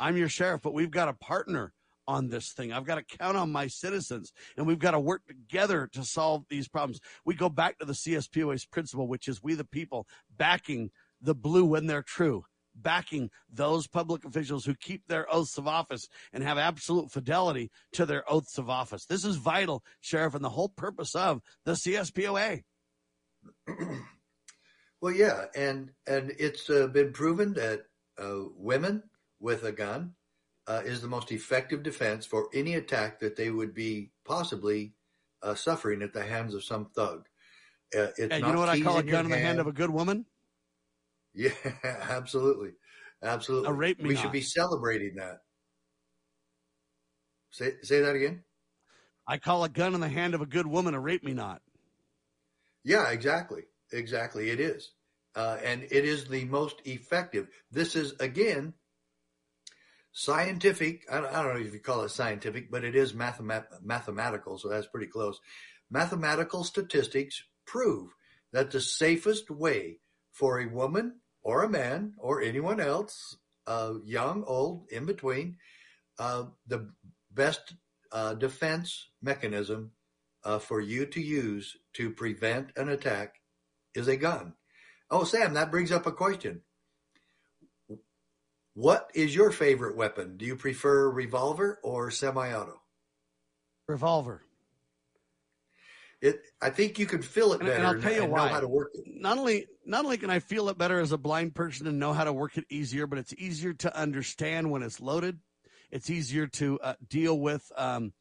I'm your sheriff, but we've got a partner on this thing. I've got to count on my citizens and we've got to work together to solve these problems. We go back to the CSPOA's principle, which is we the people backing the blue when they're true, backing those public officials who keep their oaths of office and have absolute fidelity to their oaths of office. This is vital, Sheriff, and the whole purpose of the CSPOA. Well, yeah, and and it's uh, been proven that uh, women with a gun uh, is the most effective defense for any attack that they would be possibly uh, suffering at the hands of some thug. Uh, it's And you know what I call a gun in the hand of a good woman? Yeah, absolutely, absolutely. A rape me We not. should be celebrating that. Say say that again. I call a gun in the hand of a good woman a rape me not. Yeah, exactly. Exactly. It is. Uh, and it is the most effective. This is, again, scientific. I don't, I don't know if you call it scientific, but it is mathemat- mathematical, so that's pretty close. Mathematical statistics prove that the safest way for a woman or a man or anyone else, uh, young, old, in between, uh, the best uh, defense mechanism uh, for you to use to prevent an attack is a gun. Oh, Sam, that brings up a question. What is your favorite weapon? Do you prefer revolver or semi-auto? Revolver. It. I think you can feel it better and I'll tell you why. know how to work it. Not only not only can I feel it better as a blind person and know how to work it easier, but it's easier to understand when it's loaded. It's easier to uh, deal with. Um,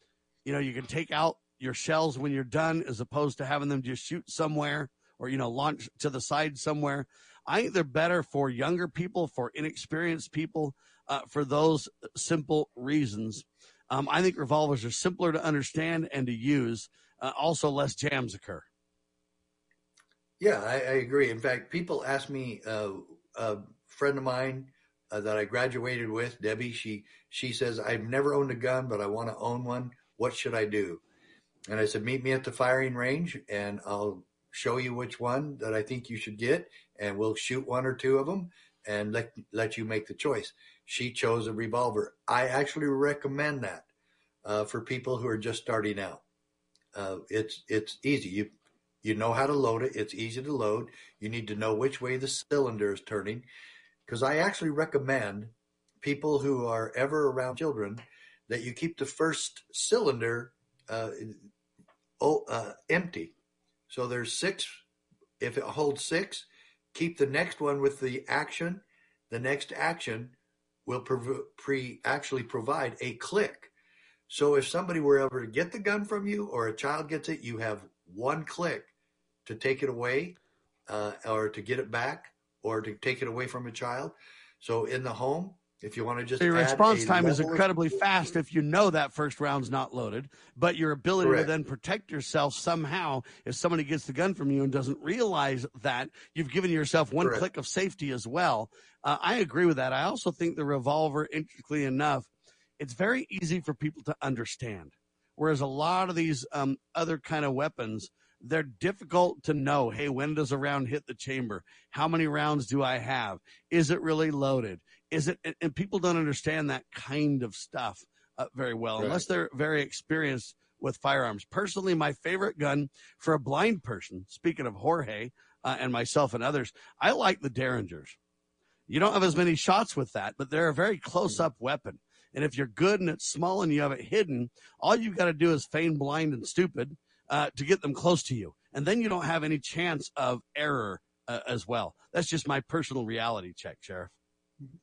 you know, you can take out your shells when you're done, as opposed to having them just shoot somewhere or you know launch to the side somewhere. I think they're better for younger people, for inexperienced people, uh, for those simple reasons. Um, I think revolvers are simpler to understand and to use. Uh, also, less jams occur. Yeah, I, I agree. In fact, people ask me, uh, a friend of mine uh, that I graduated with, Debbie, she, she says, I've never owned a gun, but I want to own one. What should I do? And I said, meet me at the firing range and I'll show you which one that I think you should get. And we'll shoot one or two of them and let, let you make the choice. She chose a revolver. I actually recommend that, uh, for people who are just starting out. Uh, it's, it's easy. You, you know how to load it. It's easy to load. You need to know which way the cylinder is turning. Because I actually recommend people who are ever around children that you keep the first cylinder uh, oh, uh, empty. So there's six. If it holds six, keep the next one with the action. The next action will pre actually provide a click. So if somebody were ever to get the gun from you or a child gets it, you have one click to take it away uh, or to get it back or to take it away from a child. So in the home, if you want to just your response time is level of- incredibly fast if you know that first round's not loaded, but your ability Correct. to then protect yourself somehow if somebody gets the gun from you and doesn't realize that you've given yourself one Correct. click of safety as well. Uh, I agree with that. I also think the revolver, interestingly enough, it's very easy for people to understand. Whereas a lot of these um, other kind of weapons, they're difficult to know. Hey, when does a round hit the chamber? How many rounds do I have? Is it really loaded? Is it? And, people don't understand that kind of stuff uh, very well Right. unless they're very experienced with firearms. Personally, my favorite gun for a blind person, speaking of Jorge uh, and myself and others, I like the Derringers. You don't have as many shots with that, but they're a very close up weapon. And if you're good and it's small and you have it hidden, all you've got to do is feign blind and stupid uh, to get them close to you. And then you don't have any chance of error uh, as well. That's just my personal reality check, Sheriff.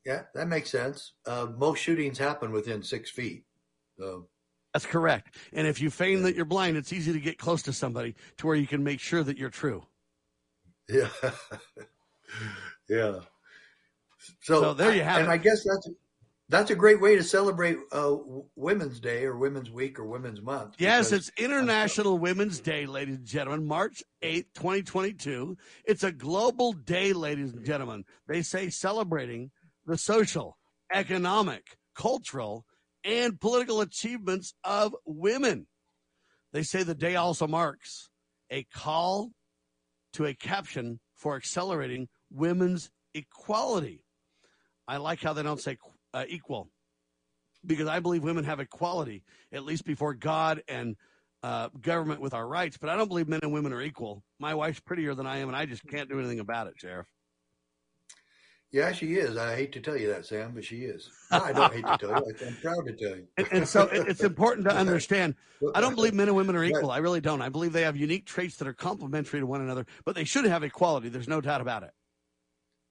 Yeah, that makes sense. Uh, most shootings happen within six feet. So That's correct. And if you feign that you're blind, it's easy to get close to somebody to where you can make sure that you're true. yeah, yeah. So, So there you have it. and it. I guess that's that's a great way to celebrate uh, Women's Day or Women's Week or Women's Month. Yes, it's International Women's Day, ladies and gentlemen, March 8th, 2022. It's a global day, ladies and gentlemen. They say celebrating the social, economic, cultural, and political achievements of women. They say the day also marks a call to a caption for accelerating women's equality. I like how they don't say uh, equal because I believe women have equality, at least before God and uh, government with our rights. But I don't believe men and women are equal. My wife's prettier than I am, and I just can't do anything about it, Sheriff. Yeah, she is. I hate to tell you that, Sam, but she is. I don't hate to tell you. I'm proud to tell you. And, and so it's important to understand. I don't believe men and women are equal. I really don't. I believe they have unique traits that are complementary to one another, but they should have equality. There's no doubt about it.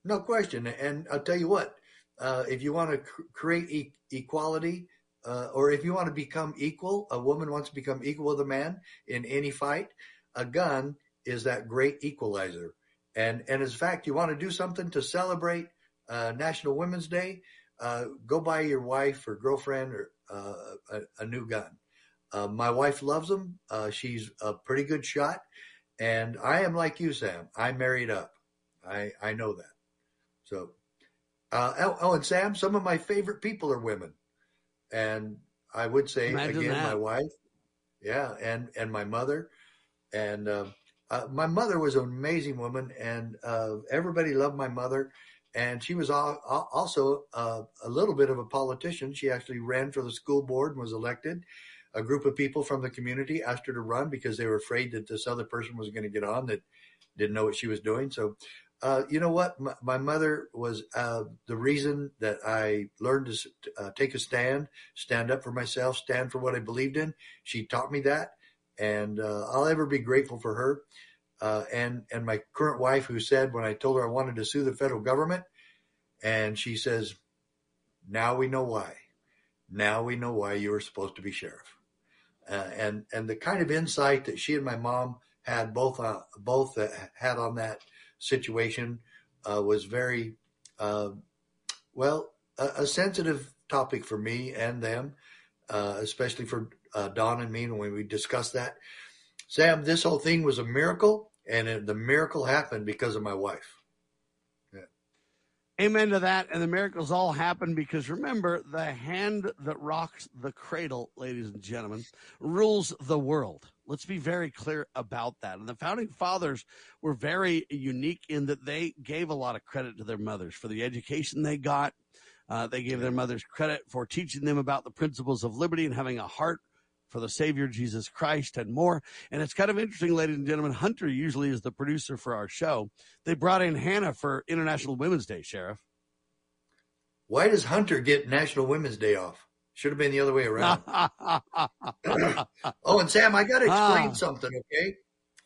No question. And I'll tell you what, uh, if you want to cr- create e- equality, uh, or if you want to become equal, a woman wants to become equal with a man in any fight, a gun is that great equalizer. And, and in fact, you want to do something to celebrate uh, National Women's Day, uh, go buy your wife or girlfriend or uh, a, a new gun. Uh, my wife loves them. She's a pretty good shot. And I am like you, Sam. I married up. I, I know that. So, uh, oh, oh, and Sam, some of my favorite people are women. And I would say Imagine again, that. my wife, yeah, and, and my mother. And, uh, uh, my mother was an amazing woman and, uh, everybody loved my mother. And she was al- al- also uh, a little bit of a politician. She actually ran for the school board and was elected. A group of people from the community asked her to run because they were afraid that this other person was going to get on that didn't know what she was doing. So, uh, you know what? My, my mother was uh, the reason that I learned to uh, take a stand, stand up for myself, stand for what I believed in. She taught me that, and uh, I'll ever be grateful for her. Uh, and and my current wife, who said when I told her I wanted to sue the federal government, and she says, "Now we know why. Now we know why you were supposed to be sheriff." And and the kind of insight that she and my mom had both both had on that situation uh, was very uh, well a, a sensitive topic for me and them, uh, especially for Don and me when we discussed that. Sam, this whole thing was a miracle, and it, the miracle happened because of my wife. Amen to that. And the miracles all happen because remember, the hand that rocks the cradle, ladies and gentlemen, rules the world. Let's be very clear about that. And the founding fathers were very unique in that they gave a lot of credit to their mothers for the education they got. Uh, they gave their mothers credit for teaching them about the principles of liberty and having a heart for the Savior Jesus Christ and more. And it's kind of interesting, ladies and gentlemen. Hunter usually is the producer for our show. They brought in Hannah for International Women's Day, Sheriff. Why does Hunter get National Women's Day off? Should have been the other way around. oh, and Sam, I got to explain Ah. something, okay?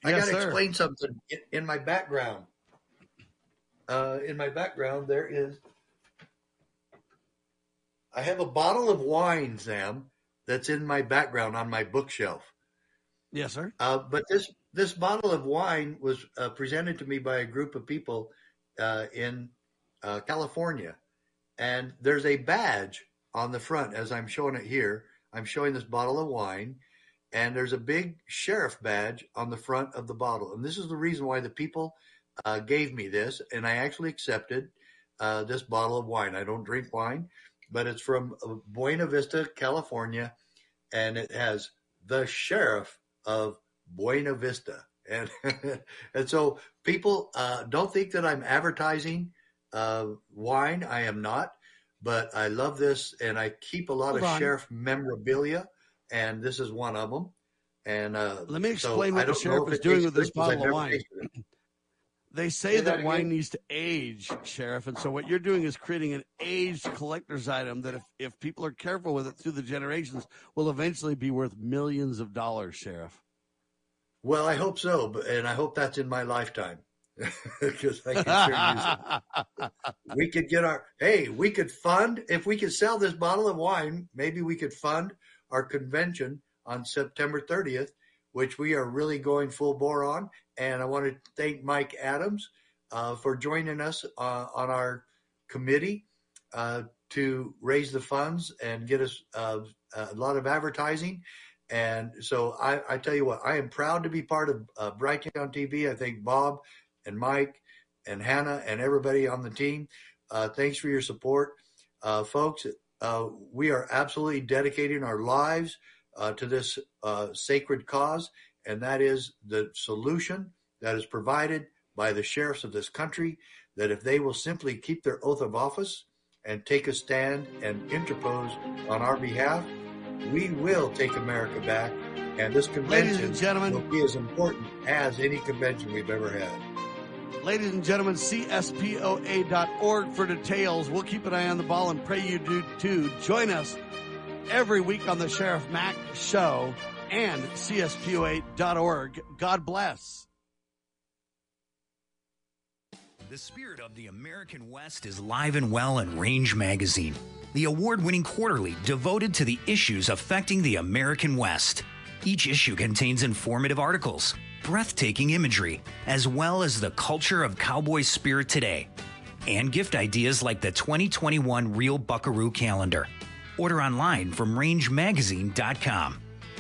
I Yes, got to explain something in, in my background. Uh, in my background, there is. I have a bottle of wine, Sam, that's in my background on my bookshelf. Yes, sir. Uh, but this this bottle of wine was uh, presented to me by a group of people uh, in uh, California, and there's a badge on the front as I'm showing it here. I'm showing this bottle of wine, and there's a big sheriff badge on the front of the bottle. And this is the reason why the people uh, gave me this, and I actually accepted uh, this bottle of wine. I don't drink wine, but it's from uh, Buena Vista, California, and it has the sheriff of Buena Vista. And and so people uh, don't think that I'm advertising uh, wine. I am not, but I love this, and I keep a lot Hold of on. sheriff memorabilia, and this is one of them. And uh, Let me explain I what the sheriff is doing with this good 'cause I've bottle of wine. They say Say that, that wine needs to age, Sheriff. And so what you're doing is creating an aged collector's item that if, if people are careful with it through the generations will eventually be worth millions of dollars, Sheriff. Well, I hope so, but and I hope that's in my lifetime because I can sure use it. We could get our hey, we could fund if we could sell this bottle of wine. Maybe we could fund our convention on September 30th, which we are really going full bore on. And I want to thank Mike Adams uh, for joining us uh, on our committee uh, to raise the funds and get us uh, a lot of advertising. And so I, I tell you what, I am proud to be part of uh, Brighteon TV. I thank Bob and Mike and Hannah and everybody on the team. Uh, thanks for your support, uh, folks. Uh, we are absolutely dedicating our lives uh, to this uh, sacred cause, and that is the solution that is provided by the sheriffs of this country. That if they will simply keep their oath of office and take a stand and interpose on our behalf, we will take America back, and this Ladies convention and gentlemen. will be as important as any convention we've ever had. Ladies and gentlemen, CSPOA.org for details. We'll keep an eye on the ball and pray you do too. Join us every week on the Sheriff Mack Show and CSPOA.org. God bless. The spirit of the American West is live and well in Range Magazine, the award winning quarterly devoted to the issues affecting the American West. Each issue contains informative articles, breathtaking imagery, as well as the culture of cowboy spirit today, and gift ideas like the 2021 Real Buckaroo calendar. Order online from rangemagazine.com.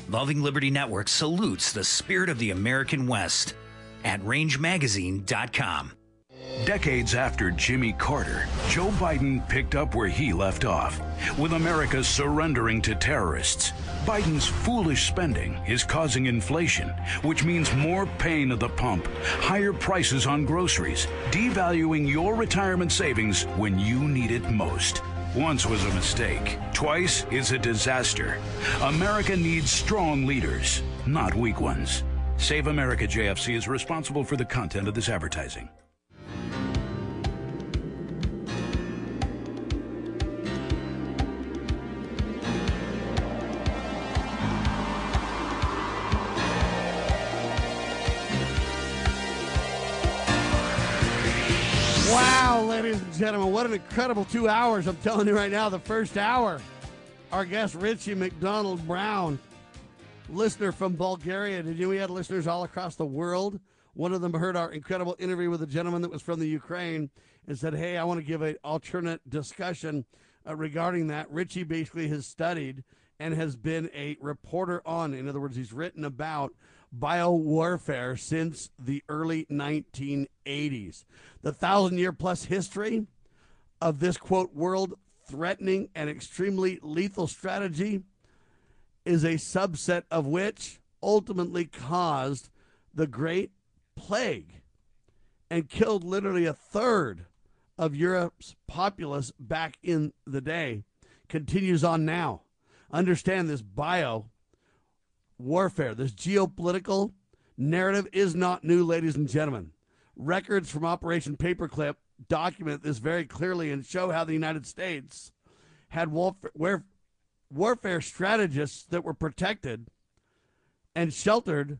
Loving Liberty Network salutes the spirit of the American West at rangemagazine.com. Decades after Jimmy Carter, Joe Biden picked up where he left off. With America surrendering to terrorists, Biden's foolish spending is causing inflation, which means more pain at the pump, higher prices on groceries, devaluing your retirement savings when you need it most. Once was a mistake, twice is a disaster. America needs strong leaders, not weak ones. Save America JFC is responsible for the content of this advertising. Wow, ladies and gentlemen, what an incredible two hours. I'm telling you right now, the first hour, our guest Richie McDonald Brown, listener from Bulgaria. Did you know we had listeners all across the world? One of them heard our incredible interview with a gentleman that was from the Ukraine and said, Hey, I want to give an alternate discussion uh, regarding that. Richie basically has studied and has been a reporter on, in other words, he's written about biowarfare since the early 1980s. The thousand year plus history of this quote world threatening and extremely lethal strategy is a subset of which ultimately caused the Great Plague and killed literally a third of Europe's populace back in the day, continues on now. Understand this bio warfare, this geopolitical narrative is not new, ladies and gentlemen. Records from Operation Paperclip document this very clearly and show how the United States had warfare, warfare strategists that were protected and sheltered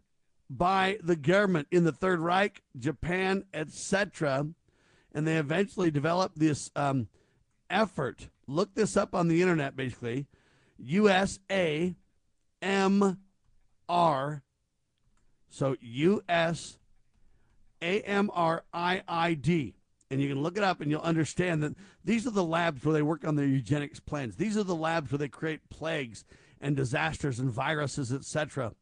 by the government in the Third Reich, Japan, etc. And they eventually developed this um, effort. Look this up on the internet, basically. USA M R. So U S A M R I I D. And you can look it up and you'll understand that these are the labs where they work on their eugenics plans. These are the labs where they create plagues and disasters and viruses, etc.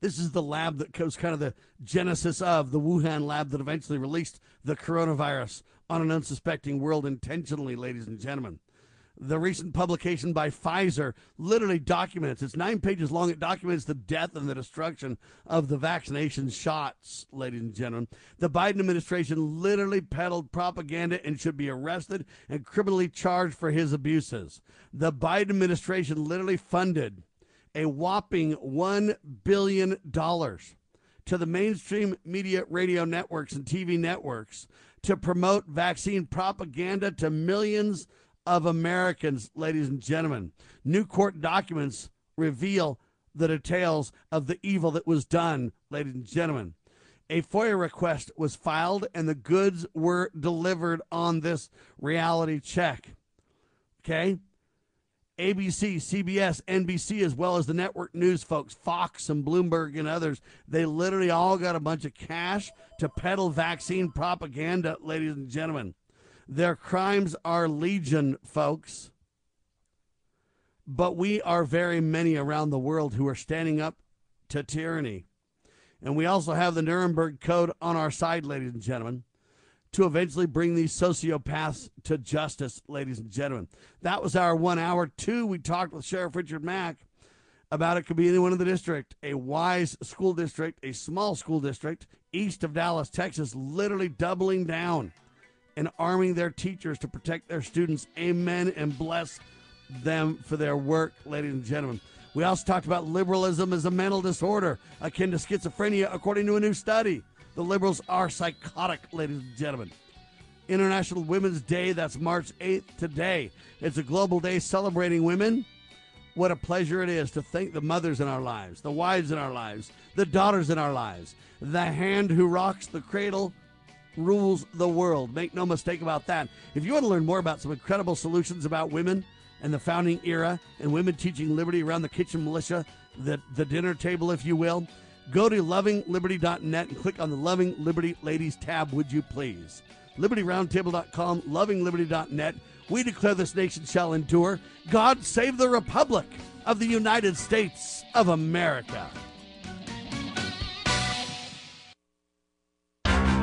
This is the lab that was kind of the genesis of the Wuhan lab that eventually released the coronavirus on an unsuspecting world intentionally, ladies and gentlemen. The recent publication by Pfizer literally documents, it's nine pages long. It documents the death and the destruction of the vaccination shots, ladies and gentlemen. The Biden administration literally peddled propaganda and should be arrested and criminally charged for his abuses. The Biden administration literally funded a whopping $1 billion to the mainstream media radio networks and TV networks to promote vaccine propaganda to millions of Americans, ladies and gentlemen. New court documents reveal the details of the evil that was done, ladies and gentlemen. A FOIA request was filed and the goods were delivered on this reality check. Okay? ABC, CBS, NBC, as well as the network news folks, Fox and Bloomberg and others, they literally all got a bunch of cash to peddle vaccine propaganda, ladies and gentlemen. Their crimes are legion, folks. But we are very many around the world who are standing up to tyranny. And we also have the Nuremberg Code on our side, ladies and gentlemen, to eventually bring these sociopaths to justice, ladies and gentlemen. That was our one hour. Two, we talked with Sheriff Richard Mack about it could be anyone in the district, a wise school district, a small school district east of Dallas, Texas, literally doubling down and arming their teachers to protect their students. Amen and bless them for their work, ladies and gentlemen. We also talked about liberalism as a mental disorder akin to schizophrenia, according to a new study. The liberals are psychotic, ladies and gentlemen. International Women's Day, that's March 8th today. It's a global day celebrating women. What a pleasure it is to thank the mothers in our lives, the wives in our lives, the daughters in our lives, the hand who rocks the cradle rules the world. Make no mistake about that. If you want to learn more about some incredible solutions about women and the founding era and women teaching liberty around the kitchen militia, the, the dinner table, if you will, go to lovingliberty.net and click on the Loving Liberty Ladies tab, would you please? LibertyRoundtable.com, lovingliberty.net. We declare this nation shall endure. God save the Republic of the United States of America.